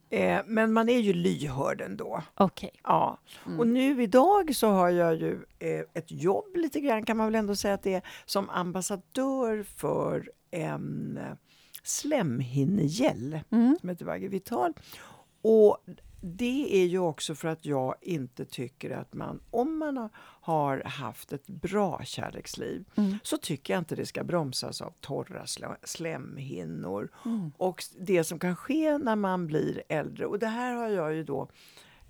Eh, men man är ju lyhörd ändå. Okay. Ja. Mm. Och nu idag så har jag ju eh, ett jobb lite grann kan man väl ändå säga att det är som ambassadör för en eh, slemhinnegel mm. som heter Vagge Vital. Och det är ju också för att jag inte tycker att man, om man har haft ett bra kärleksliv, mm. så tycker jag inte det ska bromsas av torra slemhinnor mm. och det som kan ske när man blir äldre. Och det här har jag ju då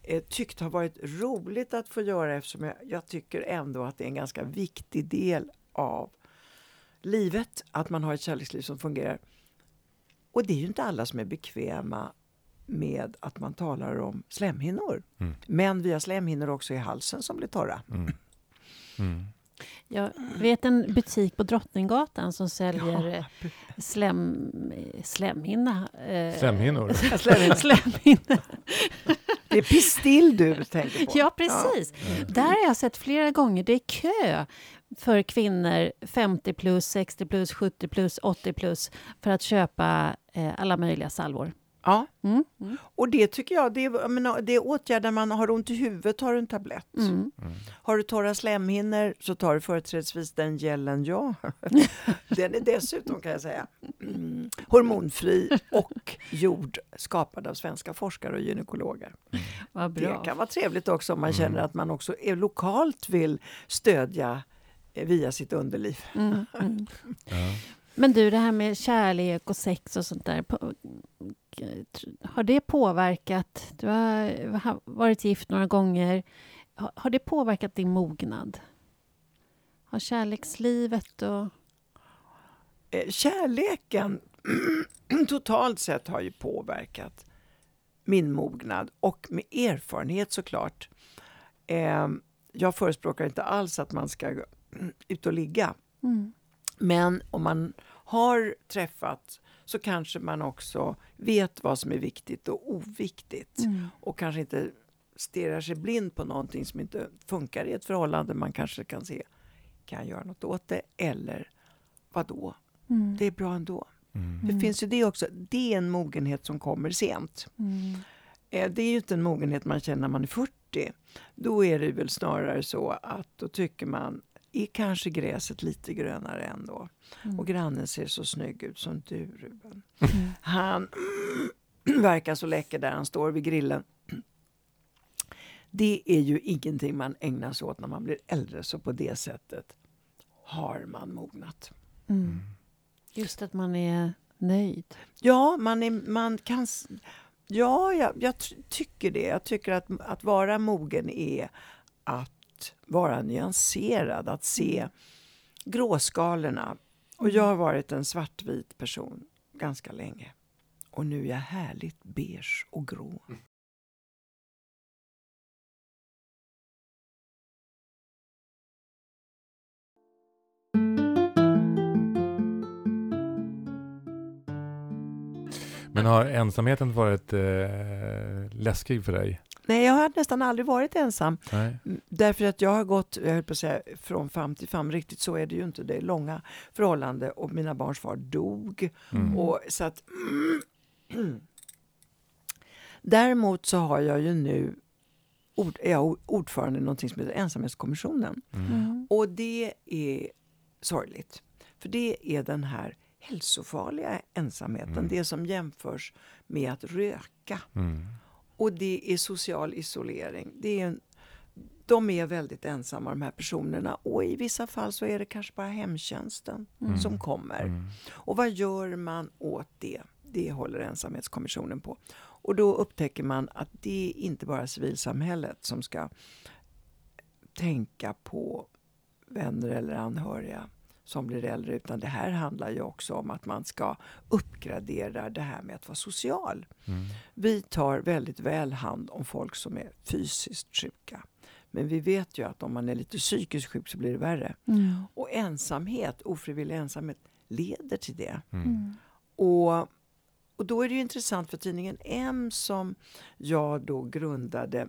eh, tyckt har varit roligt att få göra eftersom jag, jag tycker ändå att det är en ganska viktig del av livet, att man har ett kärleksliv som fungerar. Och det är ju inte alla som är bekväma med att man talar om slemhinnor. Mm. Men vi har slemhinnor också i halsen som blir torra. Mm. Mm. Jag vet en butik på Drottninggatan som säljer ja. Eh, slem, slemhinna. Eh, Slemhinnor? slemhinnor. Det är pistill du tänker på. Ja, precis. Ja. Där har jag sett flera gånger. Det är kö för kvinnor 50 plus, 60 plus, 70 plus, 80 plus för att köpa eh, alla möjliga salvor. Ja. Mm. Mm. Och det tycker jag, det är, menar, det är åtgärder man har ont i huvudet tar du en tablett. Mm. mm. Har du torra slemhinnor så tar du företrädesvis den gelen jag Den är dessutom kan jag säga mm, hormonfri och gjord, skapad av svenska forskare och gynekologer. Vad bra. Det kan vara trevligt också om man mm. känner att man också är lokalt vill stödja eh, via sitt underliv. Ja. Men du, det här med kärlek och sex och sånt där. Har det påverkat... Du har varit gift några gånger. Har det påverkat din mognad? Har kärlekslivet och... Eh, kärleken totalt sett har ju påverkat min mognad och med erfarenhet såklart. Ehm, jag förespråkar inte alls att man ska ut och ligga. Mm. Men om man har träffat så kanske man också vet vad som är viktigt och oviktigt. Mm. Och kanske inte stirrar sig blind på någonting som inte funkar i ett förhållande. Man kanske kan se, kan jag göra något åt det? Eller vadå? Mm. Det är bra ändå. Mm. Det finns ju det också. Det är en mogenhet som kommer sent. Mm. Eh, det är ju inte en mogenhet man känner när man är 40. Då är det väl snarare så att då tycker man är kanske gräset lite grönare ändå. Mm. Och grannen ser så snygg ut som du Ruben. Mm. Han verkar så läcker där han står vid grillen. Det är ju ingenting man ägnar sig åt när man blir äldre, så på det sättet har man mognat. Mm. mm. Just att man är nöjd. Ja, man, är, man kan... Ja, jag, jag tycker det. Jag tycker att, att vara mogen är att vara nyanserad, att se gråskalorna. Och jag har varit en svartvit person ganska länge. Och nu är jag härligt beige och grå. Men har ensamheten varit eh, läskig för dig? Nej, jag har nästan aldrig varit ensam. Nej. Därför att jag har gått, jag höll på att säga, från fam till fam. Riktigt så är det ju inte. Det är långa förhållanden och mina barns far dog. Mm. Och, så att, Däremot så har jag ju nu ord, är jag ordförande i någonting som heter Ensamhetskommissionen. Mm. mm. Och det är sorgligt. För det är den här hälsofarliga ensamheten. Mm. Det som jämförs med att röka. Mm. Och det är social isolering. Det är en, de är väldigt ensamma de här personerna och i vissa fall så är det kanske bara hemtjänsten Mm. som kommer. Mm. Och vad gör man åt det? Det håller ensamhetskommissionen på. Och då upptäcker man att det är inte bara civilsamhället som ska tänka på vänner eller anhöriga som blir äldre utan det här handlar ju också om att man ska uppgradera det här med att vara social. Mm. Vi tar väldigt väl hand om folk som är fysiskt sjuka. Men vi vet ju att om man är lite psykiskt sjuk så blir det värre. Mm. Och ensamhet, ofrivillig ensamhet, leder till det. Mm. Mm. Och, och då är det ju intressant för tidningen M som jag då grundade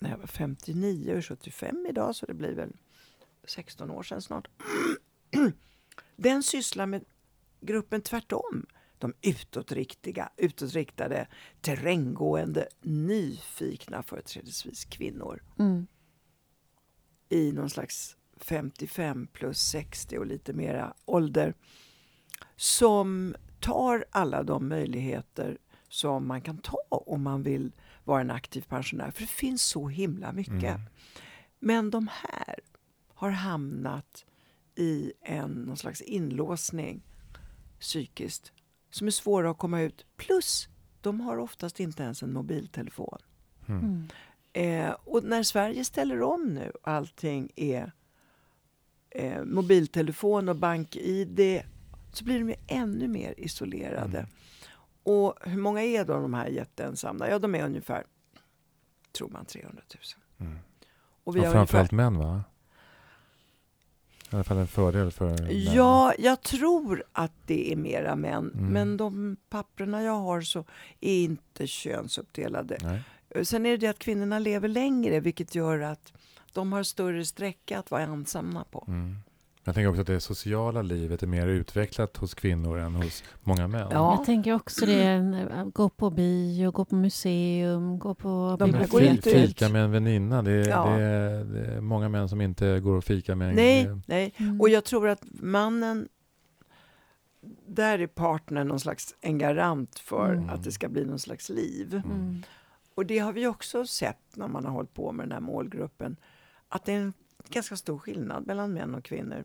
när jag var 59 och 75 idag så det blir väl 16 år sedan snart. Den sysslar med gruppen tvärtom. De utåtriktiga, utåtriktade, terränggående, nyfikna företrädesvis kvinnor Mm. i någon slags 55 plus 60 och lite mera ålder som tar alla de möjligheter som man kan ta om man vill vara en aktiv pensionär. För det finns så himla mycket. Mm. Men de här har hamnat i en någon slags inlåsning psykiskt som är svåra att komma ut. Plus, de har oftast inte ens en mobiltelefon. Mm. Eh, och när Sverige ställer om nu och allting är eh, mobiltelefon och bank-id så blir de ju ännu mer isolerade. Mm. Och hur många är då de här jätteensamma? Ja, de är ungefär, tror man, 300 000. Mm. Och vi Och har framförallt ungefär, män va? I alla fall en fördel för. Ja, jag tror att det är mera män. Mm. Men de papperna jag har så är inte könsuppdelade. Nej. Sen är det det att kvinnorna lever längre vilket gör att de har större sträcka att vara ensamma på. Mm. Jag tänker också att det sociala livet är mer utvecklat hos kvinnor än hos många män. Ja. Jag tänker också det, gå på bio, gå på museum, gå på De ut. fika med en väninna. Det är, Ja. det, är, det är många män som inte går och fika med en... Nej, eh, nej. Mm. Och jag tror att mannen där är partnern någon slags en garant för Mm. att det ska bli någon slags liv. Mm. Mm. Och det har vi också sett när man har hållit på med den här målgruppen. Att det är en ganska stor skillnad mellan män och kvinnor.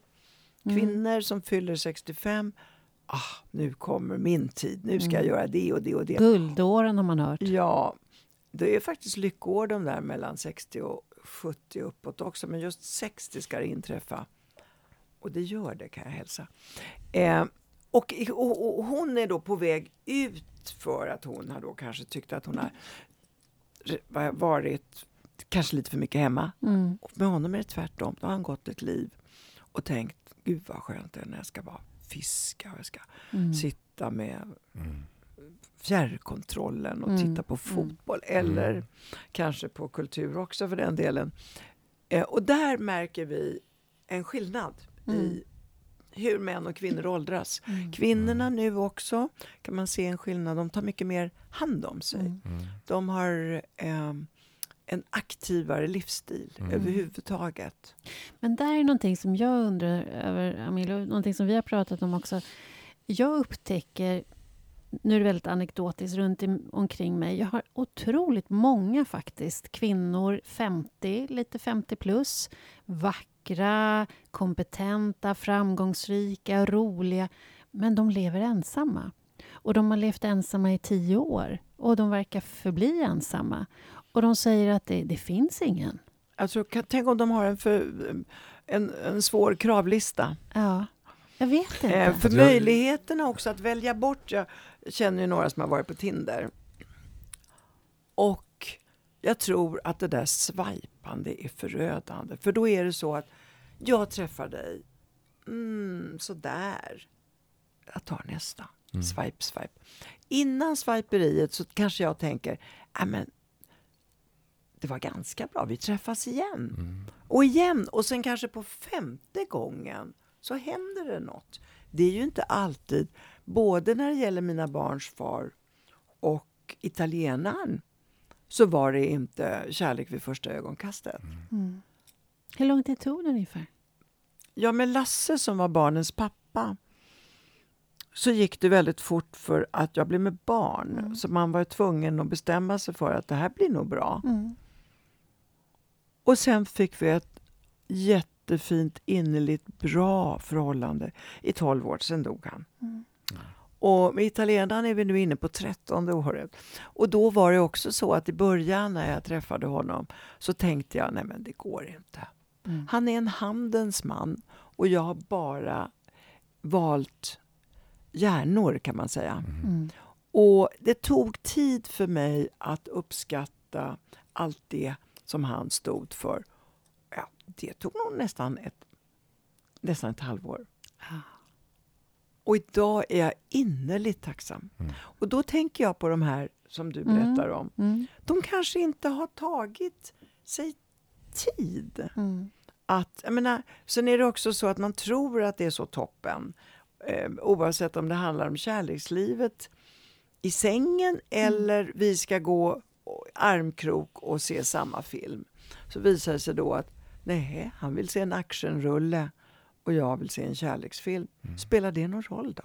Mm. Kvinnor som fyller 65, ah, nu kommer min tid, nu ska jag Mm. göra det och det och det. Guldåren har man hört. Ja, det är faktiskt lyckår de där mellan 60 och 70 uppåt också. Men just 60 ska det inträffa. Och det gör det kan jag hälsa. Eh, och, och, och hon är då på väg ut för att hon har då kanske tyckt att hon har varit kanske lite för mycket hemma. Mm. Och med honom är det tvärtom. Då har han gått ett liv och tänkt, gud vad skönt det är när jag ska bara fiska och jag ska Mm. sitta med Mm. fjärrkontrollen och Mm, titta på mm. fotboll eller Mm. kanske på kultur också för den delen. Eh, och där märker vi en skillnad i hur män och kvinnor åldras. Mm. Kvinnorna nu också kan man se en skillnad. De tar mycket mer hand om sig. Mm. De har eh, en aktivare livsstil Mm. överhuvudtaget. Men där är någonting som jag undrar över, Amilo, någonting som vi har pratat om också. Jag upptäcker, nu är det väldigt anekdotiskt runt omkring mig, jag har otroligt många faktiskt kvinnor, 50, lite 50 plus, vackra, kompetenta, framgångsrika, roliga, men de lever ensamma. Och de har levt ensamma i tio år och de verkar förbli ensamma. Och de säger att det, det finns ingen. Alltså, tänk om de har en, för, en, en svår kravlista. Ja, jag vet inte. Eh, för Alltså möjligheterna också att välja bort. Jag känner ju några som har varit på Tinder. Och jag tror att det där swipande är förödande. För då är det så att jag träffar dig. Mm, sådär. Jag tar nästa. Mm. Swipe, swipe. Innan swiperiet så kanske jag tänker, "Ja, men det var ganska bra, vi träffas igen. Mm. Och igen, och sen kanske på femte gången så händer det något. Det är ju inte alltid, både när det gäller mina barns far och italienaren, så var det inte kärlek vid första ögonkastet. Mm. Hur lång tid tog det ungefär? Ja, med Lasse som var barnens pappa så gick det väldigt fort för att jag blev med barn. Mm. Så man var tvungen att bestämma sig för att det här blir nog bra. Mm. Och sen fick vi ett jättefint, innerligt, bra förhållande i 12 år. Sen dog han. Mm. Och med italienaren är vi nu inne på trettonde året. Och då var det också så att i början när jag träffade honom så tänkte jag, nej men det går inte. Mm. Han är en handens man och jag har bara valt hjärnor kan man säga. Mm. Och det tog tid för mig att uppskatta allt det som han stod för. Ja, det tog nog nästan ett, nästan ett halvår. Ah. Och idag är jag innerligt tacksam. Mm. Och då tänker jag på de här som du Mm. berättar om. Mm. De kanske inte har tagit sig tid Mm. att, jag menar, sen är det också så att man tror att det är så toppen. Eh, oavsett om det handlar om kärlekslivet i sängen eller vi ska gå armkrok och se samma film. Så visar det sig då att nej, han vill se en actionrulle och jag vill se en kärleksfilm. Spelar det någon roll då?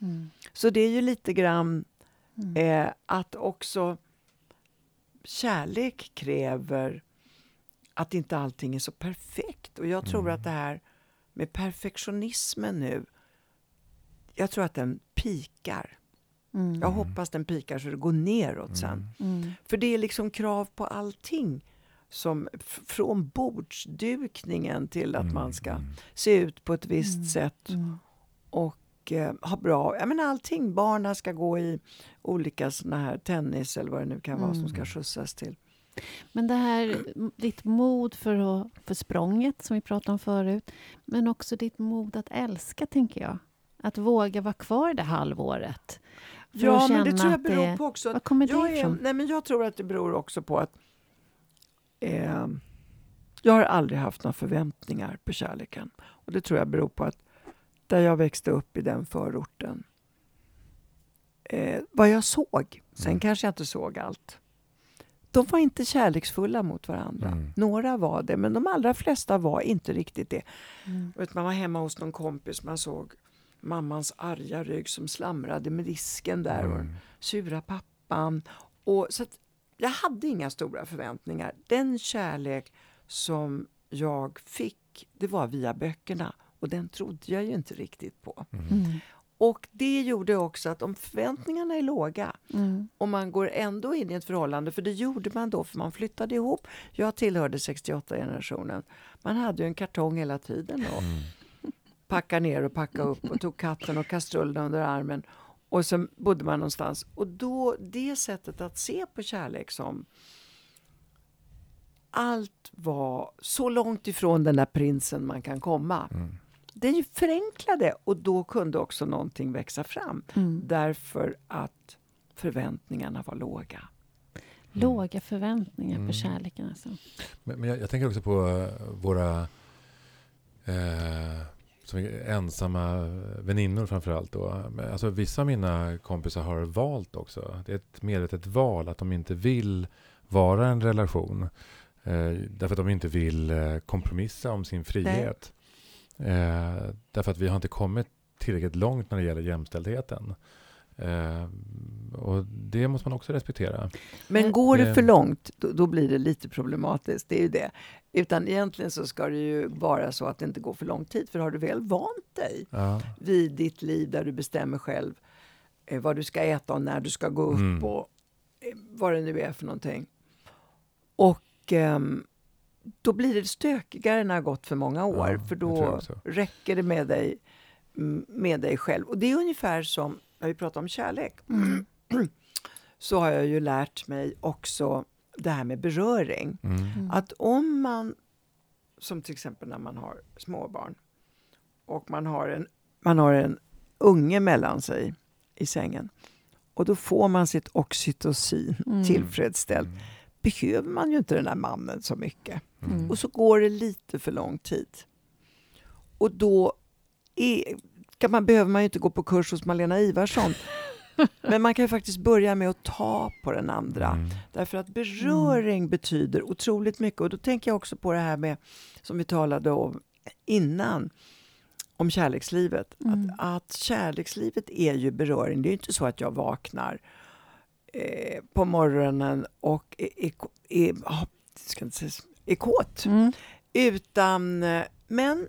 Mm. Så det är ju lite grann Mm. eh, att också kärlek kräver att inte allting är så perfekt. Och jag tror Mm. att det här med perfektionismen nu, jag tror att den pikar. Mm. Jag hoppas den pikar så det går neråt sen. Mm. För det är liksom krav på allting. Som från bordsdukningen till att man ska Mm. se ut på ett visst Mm. sätt Mm. och eh, ha bra, jag menar allting. Barnen ska gå i olika såna här tennis eller vad det nu kan vara som ska Mm. skjutsas till. Men det här, ditt mod för, för språnget som vi pratade om förut, men också ditt mod att älska, tänker jag. Att våga vara kvar det halvåret. För Ja, men det tror jag beror det- på också. Att kommer det jag, är, ifrån? nej, men jag tror att det beror också på att eh, jag har aldrig haft några förväntningar på kärleken. Och det tror jag beror på att där jag växte upp i den förorten, eh, vad jag såg, sen Mm. kanske jag inte såg allt. De var inte kärleksfulla mot varandra. Mm. Några var det, men de allra flesta var inte riktigt det. Mm. Vet, man var hemma hos någon kompis, man såg mammans arga rygg som slamrade med disken där och Mm. sura pappan. Och, så att jag hade inga stora förväntningar. Den kärlek som jag fick, det var via böckerna. Och den trodde jag ju inte riktigt på. Mm. Och det gjorde också att om förväntningarna är låga Mm. och man går ändå in i ett förhållande, för det gjorde man då, för man flyttade ihop. Jag tillhörde 68-generationen. Man hade ju en kartong hela tiden och Mm. Packa ner och packa upp och tog katten och kastrullen under armen. Och så bodde man någonstans. Och då, det sättet att se på kärlek som allt var så långt ifrån den där prinsen man kan komma. Mm. Det är ju förenklade och då kunde också någonting växa fram. Mm. Därför att förväntningarna var låga. Låga förväntningar Mm. på kärleken. Alltså. Men, men jag, jag tänker också på eh, våra eh, som ensamma väninnor framförallt. Då. Alltså, vissa av mina kompisar har valt också. Det är ett medvetet val att de inte vill vara en relation. Eh, därför att de inte vill eh, kompromissa om sin frihet. Eh, därför att vi har inte kommit tillräckligt långt när det gäller jämställdheten. Eh, och det måste man också respektera. Men går det Det- för långt, då, då blir det lite problematiskt. Det är ju det. Utan egentligen så ska det ju vara så att det inte går för lång tid. För har du väl vant dig Ja. vid ditt liv där du bestämmer själv eh, vad du ska äta och när du ska gå upp Mm. och eh, vad det nu är för någonting. Och ehm, då blir det stökigare när det har gått för många år. Ja, för då räcker det med dig, med dig själv. Och det är ungefär som när vi pratar om kärlek. Mm. Så har jag ju lärt mig också det här med beröring. Mm. Mm. Att om man, som till exempel när man har småbarn och man har en, man har en unge mellan sig i sängen och då får man sitt oxytocin Mm. tillfredsställt. Mm. Behöver man ju inte den här mannen så mycket. Mm. Och så går det lite för lång tid. Och då är, kan man, behöver man ju inte gå på kurs hos Malena Ivarsson. Men man kan ju faktiskt börja med att ta på den andra. Mm. Därför att beröring betyder otroligt mycket. Och då tänker jag också på det här med, som vi talade om innan om kärlekslivet. Mm. Att, att kärlekslivet är ju beröring. Det är ju inte så att jag vaknar eh, på morgonen och är, är, är, ska inte säga, är kåt. Mm. Utan, eh, men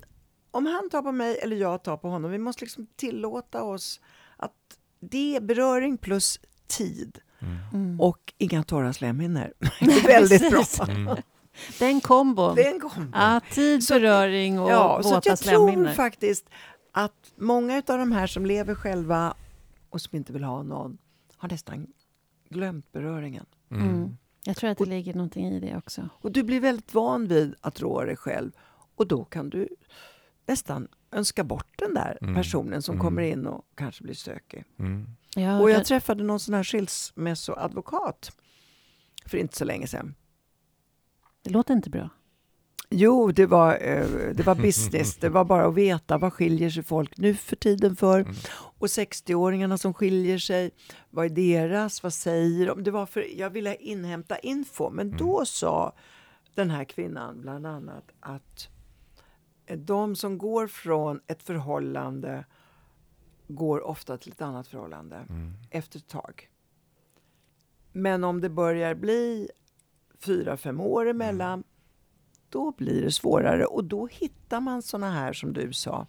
om han tar på mig eller jag tar på honom, vi måste liksom tillåta oss att det är beröring plus tid Mm. Mm. och inga torra slemhinnor. Det är väldigt bra. Mm. Den kombon. Det är en kombo. Ja, tid, Så- beröring och Ja, så att våta jag tror slemhinnor. faktiskt att många av de här som lever själva och som inte vill ha någon har nästan glömt beröringen. Mm. Mm. Jag tror att det ligger någonting i det också. Och du blir väldigt van vid att rå dig själv och då kan du nästan önska bort den där Mm. personen som Mm. kommer in och kanske blir stökig. Mm. Ja, Och jag- jag träffade någon sån här skilsmässoadvokat för inte så länge sedan. det låter inte bra. Jo, det var, eh, det var business. Det var bara att veta vad skiljer sig folk nu för tiden för. Mm. Och 60-åringarna som skiljer sig, vad är deras? Vad säger de? Det var för, jag ville inhämta info, men Mm. då sa den här kvinnan bland annat att eh, de som går från ett förhållande går ofta till ett annat förhållande Mm. efter ett tag. Men om det börjar bli fyra, fem år emellan, då blir det svårare och då hittar man såna här som du sa,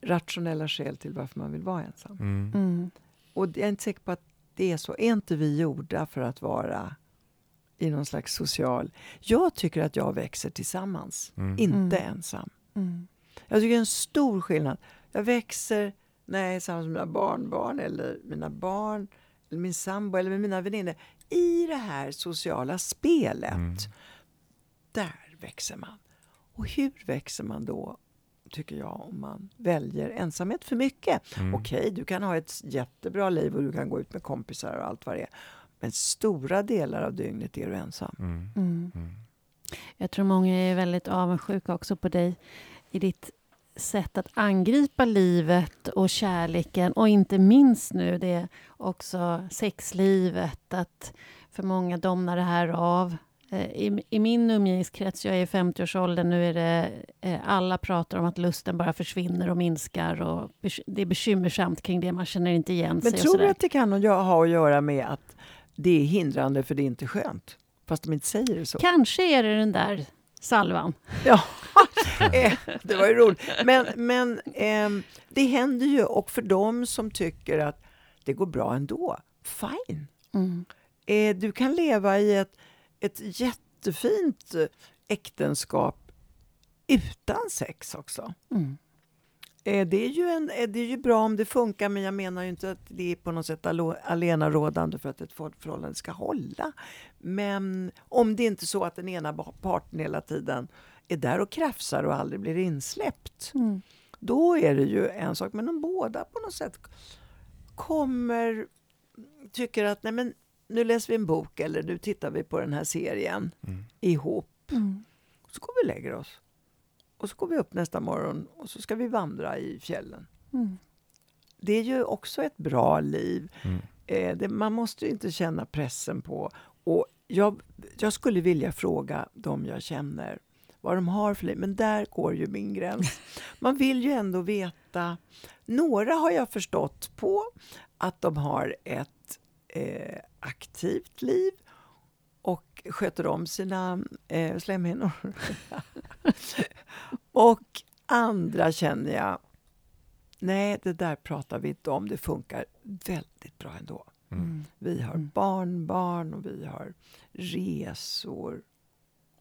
rationella skäl till varför man vill vara ensam. Mm. Mm. Och jag är inte säker på att det är så. Är inte vi gjorda för att vara i någon slags social... Jag tycker att jag växer tillsammans, Mm. inte Mm. ensam. Mm. Jag tycker det är en stor skillnad. Jag växer när jag är tillsammans med mina barnbarn eller mina barn, eller min sambo eller med mina vänner. I det här sociala spelet, Mm. där växer man. Och hur växer man då, tycker jag, om man väljer ensamhet för mycket? Mm. Okej, du kan ha ett jättebra liv och du kan gå ut med kompisar och allt vad det är. Men stora delar av dygnet är du ensam. Mm. Mm. Mm. Jag tror många är väldigt avundsjuka också på dig i ditt sätt att angripa livet och kärleken och inte minst nu det också sexlivet. Att för många domnar det här av. Eh, I, I min umgängeskrets, jag är i 50-årsåldern, nu är det eh, alla pratar om att lusten bara försvinner och minskar och det är bekymmersamt kring det, man känner inte igen Men sig. och tror du att det kan ha att göra med att det är hindrande för det är inte skönt? Fast de inte säger det så. Kanske är det den där salvan. Ja, eh, det var ju roligt. Men, men ehm, det händer ju och för dem som tycker att det går bra ändå, fine. Mm. Eh, du kan leva i ett, ett jättefint eh, äktenskap utan sex också. Mm. Eh, det, är ju en, eh, det är ju bra om det funkar men jag menar ju inte att det är på något sätt alo- allenarådande för att ett för- förhållande ska hålla. Men om det inte är så att den ena parten hela tiden är där och krafsar och aldrig blir insläppt. Mm. Då är det ju en sak. Men om båda på något sätt kommer, tycker att nej men nu läser vi en bok eller nu tittar vi på den här serien Mm. ihop. Mm. Så går vi och lägger oss. Och så går vi upp nästa morgon och så ska vi vandra i fjällen. Mm. Det är ju också ett bra liv. Mm. Eh, det, man måste ju inte känna pressen på. Och jag, jag skulle vilja fråga dem jag känner vad de har för liv. Men där går ju min gräns. Man vill ju ändå veta. Några har jag förstått på att de har ett eh, aktivt liv och sköter om sina eh, slemhinnor. och andra känner jag, nej det där pratar vi inte om, det funkar väldigt bra ändå. Mm. Vi har Mm. barnbarn och vi har resor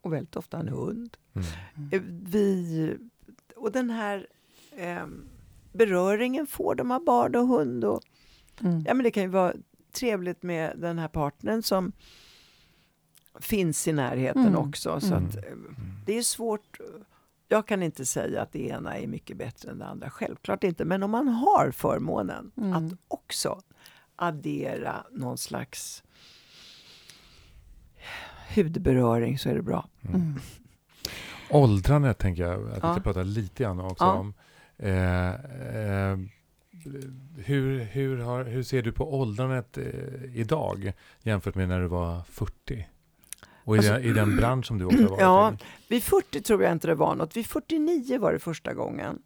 och väldigt ofta en hund. Mm. Eh, Vi, och den här eh, beröringen får de av barn och hund. Och, Mm. ja, men det kan ju vara trevligt med den här partnern som finns i närheten Mm. också. Så Mm. att, eh, det är svårt. Jag kan inte säga att det ena är mycket bättre än det andra. Självklart inte. Men om man har förmånen Mm. att också addera någon slags hudberöring så är det bra. Mm. Åldrandet tänker jag att vi Ja. ska prata lite grann också Ja. om. Eh, eh, hur, hur, har, hur ser du på åldrandet eh, idag jämfört med när du var 40 Och i, Alltså- den, i den bransch som du också har varit Ja, i? vid 40 tror jag inte det var något. Vid 49 var det första gången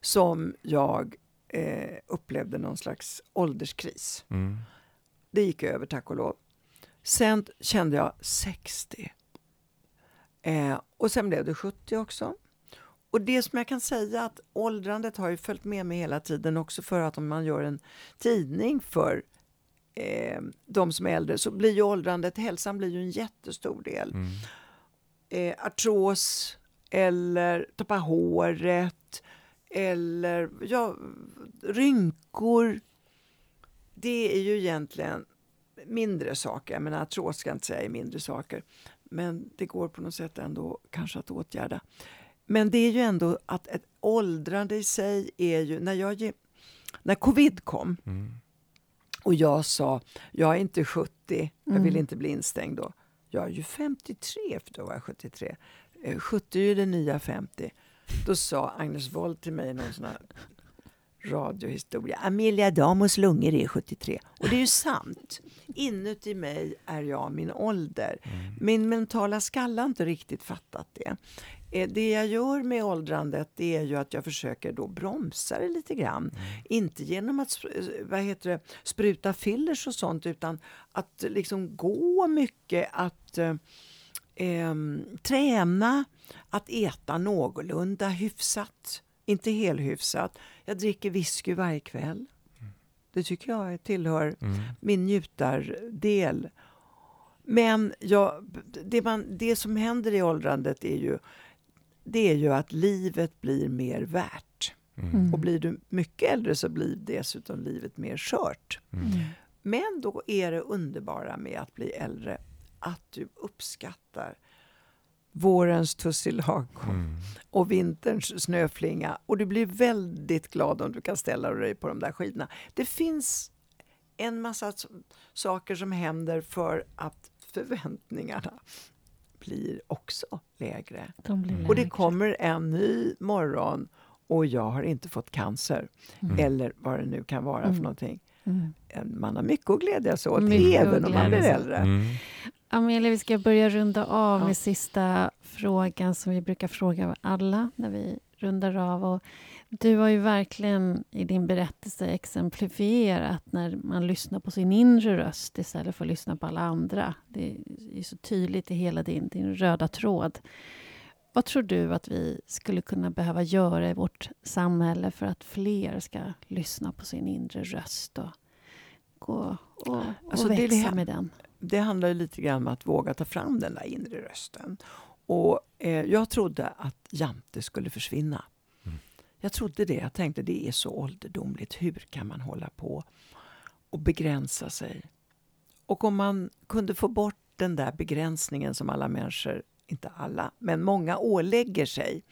som jag eh, upplevde någon slags ålderskris. Mm. Det gick över tack och lov. Sen kände jag 60. Eh, och sen blev det 70 också. Och det som jag kan säga att åldrandet har ju följt med mig hela tiden också för att om man gör en tidning för eh, de som är äldre så blir ju åldrandet, hälsan blir ju en jättestor del. Mm. Eh, artros eller tappa håret eller ja, rynkor. Det är ju egentligen mindre saker. Jag menar, artros ska jag inte säga är mindre saker. Men det går på något sätt ändå kanske att åtgärda. Men det är ju ändå att ett åldrande i sig är ju... När, jag, när covid kom Mm. Och jag sa jag är inte 70, jag vill Mm. inte bli instängd då. Jag är ju 53, för då var jag 73. Eh, 70 är ju det nya 50. Då sa Agnes Wold till mig någon sån här radiohistoria. Amelia Damos lungor är 73. Och det är ju sant. Inuti mig är jag min ålder. Mm. Min mentala skalle har inte riktigt fattat det. Eh, Det jag gör med åldrandet det är ju att jag försöker då bromsa det lite grann. Inte genom att sp- vad heter det, spruta fillers och sånt utan att liksom gå mycket, att eh, ehm, träna, att äta någorlunda hyfsat. Inte helhyfsat. Jag dricker whisky varje kväll. Det tycker jag tillhör Mm. min njutardel. Men ja, det, man, det som händer i åldrandet är ju, det är ju att livet blir mer värt. Mm. Och blir du mycket äldre så blir dessutom livet mer skört. Mm. Men då är det underbara med att bli äldre att du uppskattar vårens tussilagom Mm. och vinterns snöflinga. Och du blir väldigt glad om du kan ställa dig på de där skidorna. Det finns en massa saker som händer för att förväntningarna blir också lägre. De blir Och det lägre. kommer en ny morgon och jag har inte fått cancer. Mm. Eller vad det nu kan vara Mm. för någonting. Mm. Man har mycket att glädjas åt, Mycket att även om man blir äldre. Mm. Amelia, vi ska börja runda av Ja. med sista frågan som vi brukar fråga alla när vi rundar av. Och du har ju verkligen i din berättelse exemplifierat när man lyssnar på sin inre röst istället för att lyssna på alla andra. Det är så tydligt i hela din, din röda tråd. Vad tror du att vi skulle kunna behöva göra i vårt samhälle för att fler ska lyssna på sin inre röst och gå och, och Alltså, växa det- med den? det handlar ju lite grann om att våga ta fram den där inre rösten. Och eh, jag trodde att Jante skulle försvinna. Mm. Jag trodde det. Jag tänkte det är så ålderdomligt. Hur kan man hålla på och begränsa sig? Och om man kunde få bort den där begränsningen som alla människor, inte alla, men många ålägger sig.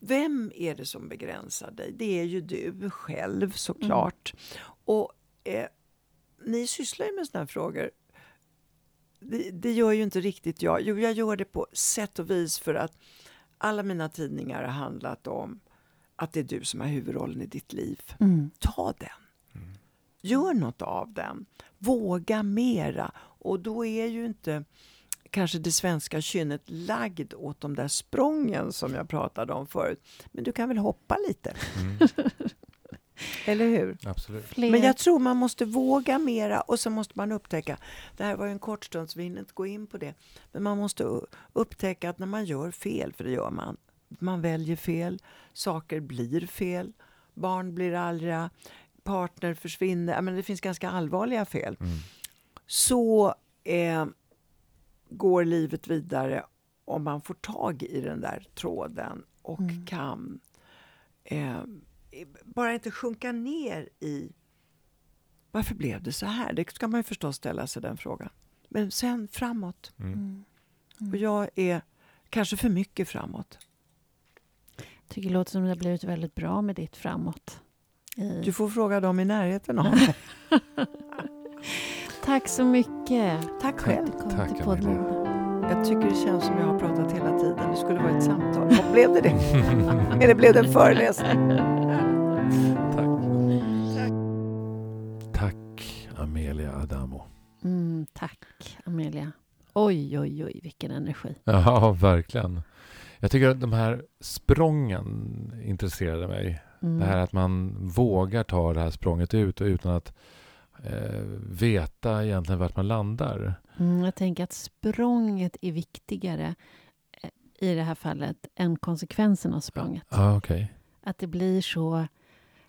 Vem är det som begränsar dig? Det är ju du själv såklart. Och eh, ni sysslar ju med sådana här frågor det, det gör ju inte riktigt jag. Jo, jag gör det på sätt och vis för att alla mina tidningar har handlat om att det är du som har huvudrollen i ditt liv. Mm. Ta den. Gör något av den. Våga mera. Och då är ju inte kanske det svenska kynnet lagd åt de där sprången som jag pratade om förut. Men du kan väl hoppa lite? Mm. Eller hur? Absolut. Fler. Men jag tror man måste våga mera och så måste man upptäcka, det här var ju en kort stund så vi hinner inte gå in på det, men man måste upptäcka att när man gör fel, för det gör man, man väljer fel, saker blir fel, barn blir arga, partner försvinner, menar, det finns ganska allvarliga fel, Mm. så eh, går livet vidare om man får tag i den där tråden och Mm. kan eh, bara inte sjunka ner i varför blev det så här? Det ska man ju förstås ställa sig den frågan. Men sen framåt. Mm. Mm. Och jag är kanske för mycket framåt. Tycker det låter som det har blivit väldigt bra med ditt framåt. I... Du får fråga dem i närheten av mig. Tack så mycket. Tack själv. Du kom Tack, till. Poddmorgon. Jag tycker det känns som jag har pratat hela tiden. Det skulle vara ett samtal. Och blev det det? Eller blev det en föreläsning? Tack. Tack Amelia Adamo. Mm, tack, Amelia. Oj, oj, oj, vilken energi. Ja, verkligen. Jag tycker att de här sprången intresserade mig. Mm. Det här att man vågar ta det här språnget ut och utan att eh, veta egentligen vart man landar. Mm, jag tänker att språnget är viktigare eh, i det här fallet än konsekvensen av språnget. Ja, okej. Att det blir så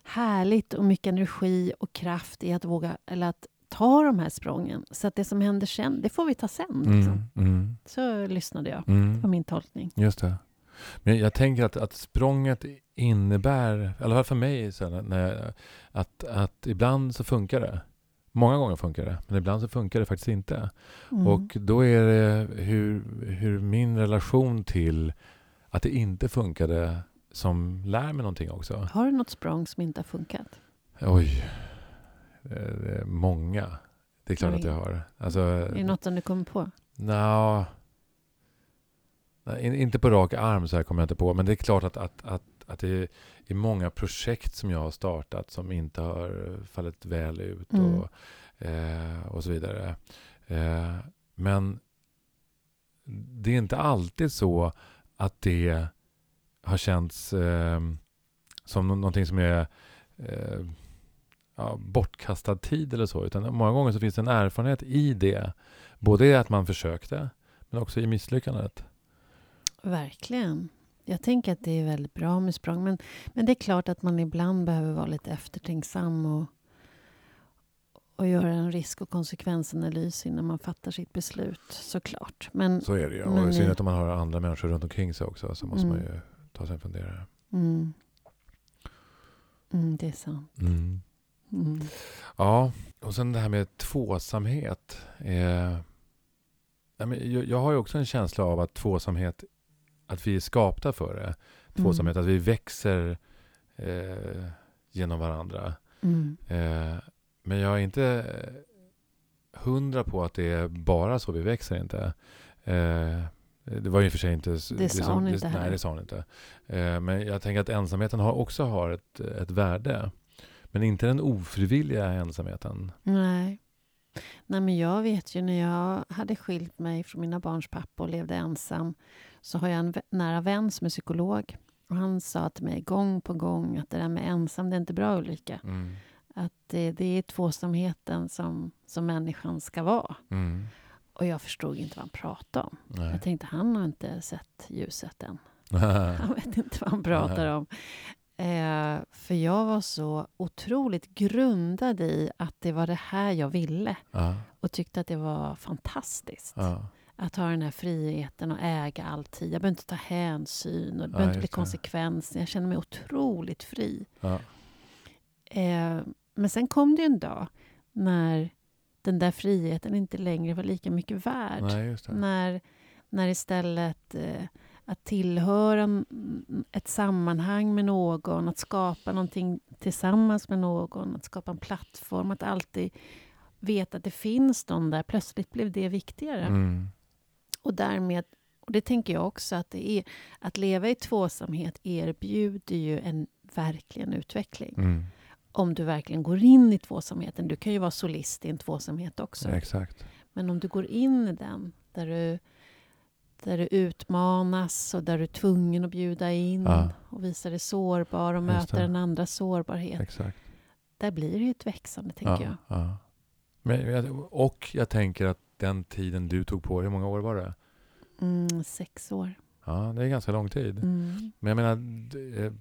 härligt och mycket energi och kraft i att våga, eller att ta de här sprången. Så att det som händer sen, det får vi ta sen. Liksom. Mm, mm, Så lyssnade jag. mm. Det var min tolkning. Just det. Men jag tänker att, att språnget innebär, i alla fall för mig, så här, när jag, att, att ibland så funkar det. Många gånger funkar det, men ibland så funkar det faktiskt inte. Mm. Och då är det hur, hur min relation till att det inte funkade som lär mig någonting också. Har du något språng som inte har funkat? Oj, det är många. Det är klart Oj. att jag har. Alltså, Är det något som du kommer på? Nja, Nej, in- inte på rak arm så här kommer jag inte på. Men det är klart att, att, att, att det är många projekt som jag har startat som inte har fallit väl ut Mm. och, eh, och så vidare. Eh, men det är inte alltid så att det har känts eh, som nå- någonting som är eh, ja, bortkastad tid eller så. Utan många gånger så finns det en erfarenhet i det. Både i att man försökte, men också i misslyckandet. Verkligen. Jag tänker att det är väldigt bra med språng. Men, men det är klart att man ibland behöver vara lite eftertänksam och, och göra en risk och konsekvensanalys innan man fattar sitt beslut. Såklart. Men Så är det ju. Och i synnerhet om man har andra människor runt omkring sig också så måste man Mm. ju ta sig en funderare. mm, mm, det är sant. Mm. Mm. Ja, och sen det här med tvåsamhet. Eh, jag, jag har ju också en känsla av att tvåsamhet, att vi är skapta för det. Tvåsamhet, att vi växer eh, genom varandra. Mm. Eh, men jag är inte eh, hundra på att det är bara så vi växer inte. Eh, det var ju för sig inte... s- Det sa hon inte Nej, heller. det sa hon inte. Eh, men jag tänker att ensamheten har, också har ett, ett värde. Men inte den ofrivilliga ensamheten. Nej. Nej, men jag vet ju när jag hade skilt mig från mina barns pappa och levde ensam så har jag en nära vän som är psykolog. Och han sa till mig gång på gång att det där med ensam, det är inte bra Ulrika. Mm. Att det, det är tvåsamheten som, som människan ska vara. Mm. Och jag förstod inte vad han pratade om. Nej. Jag tänkte, han har inte sett ljuset än. Han vet inte vad han pratar om. Eh, för jag var så otroligt grundad i att det var det här jag ville. ja, Och tyckte att det var fantastiskt. ja, Att ha den här friheten och äga alltid. Jag behöver inte ta hänsyn och det behöver inte bli konsekvenser. Jag känner mig otroligt fri. Eh, men sen kom det en dag när den där friheten inte längre var lika mycket värd. Nej. När, när istället eh, att tillhöra en- ett sammanhang med någon, att skapa någonting tillsammans med någon, att skapa en plattform, att alltid veta att det finns någon där. Plötsligt blev det viktigare. Mm. Och därmed, och det tänker jag också, att det är att leva i tvåsamhet erbjuder ju en verkligen utveckling. Mm. Om du verkligen går in i tvåsamheten. Du kan ju vara solist i en tvåsamhet också. Exakt. Men om du går in i den, där du, där du utmanas och där du är tvungen att bjuda in Ja. och visa dig sårbar och möta den andras sårbarhet. Exakt. Där blir det ju ett växande, tänker jag. Ja, ja. Men, och jag tänker att den tiden du tog på hur många år var det? Mm, sex år. Ja, det är ganska lång tid. Mm. Men jag menar, eh,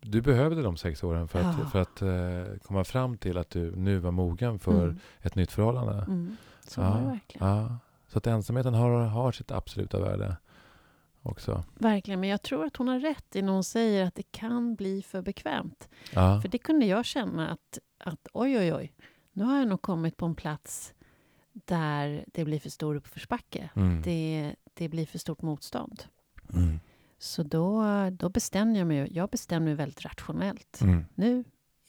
du behövde de sex åren för att, Ja. för att eh, komma fram till att du nu var mogen för Mm. ett nytt förhållande. Mm. Så Ja, var det verkligen. Så att ensamheten har, har sitt absoluta värde också. Verkligen, men jag tror att hon har rätt i när hon säger att det kan bli för bekvämt. Ja. För det kunde jag känna att, att oj, oj, oj, nu har jag nog kommit på en plats där det blir för stor uppförsbacke. Mm. Det, det blir för stort motstånd. Mm. Så då, då bestämde jag mig. Jag bestämde mig väldigt rationellt. Mm. Nu är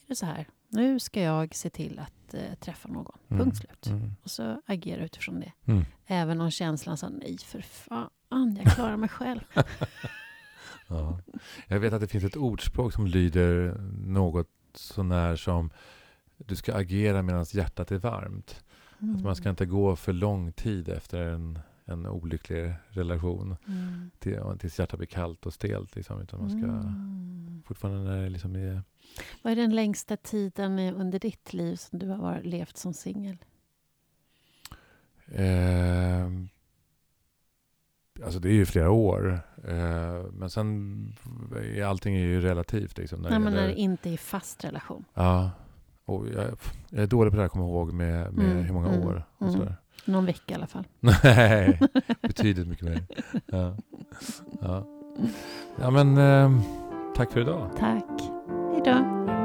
det så här. Nu ska jag se till att eh, träffa någon. Mm. Punkt slut. Mm. Och så agera utifrån det. Mm. Även om känslan sa nej för fan, jag klarar mig själv. Ja. Jag vet att det finns ett ordspråk som lyder något sånär som du ska agera medan hjärtat är varmt. Att man ska inte gå för lång tid efter en, en olycklig relation Mm. till, tills hjärtat blir kallt och stelt. Liksom, utan man ska Mm. fortfarande när det liksom är... Vad är den längsta tiden under ditt liv som du har varit, levt som singel? Eh, alltså det är ju flera år. Eh, men sen allting är ju relativt. Liksom, när Nej, det men när det inte är fast relation. Ja. Och jag, jag är dålig på det här komma ihåg med, med Mm, hur många mm, år. Och mm. Någon vecka i alla fall. Nej, betydligt mycket mer. Ja. Ja. ja men eh, tack för idag. Tack. wieder.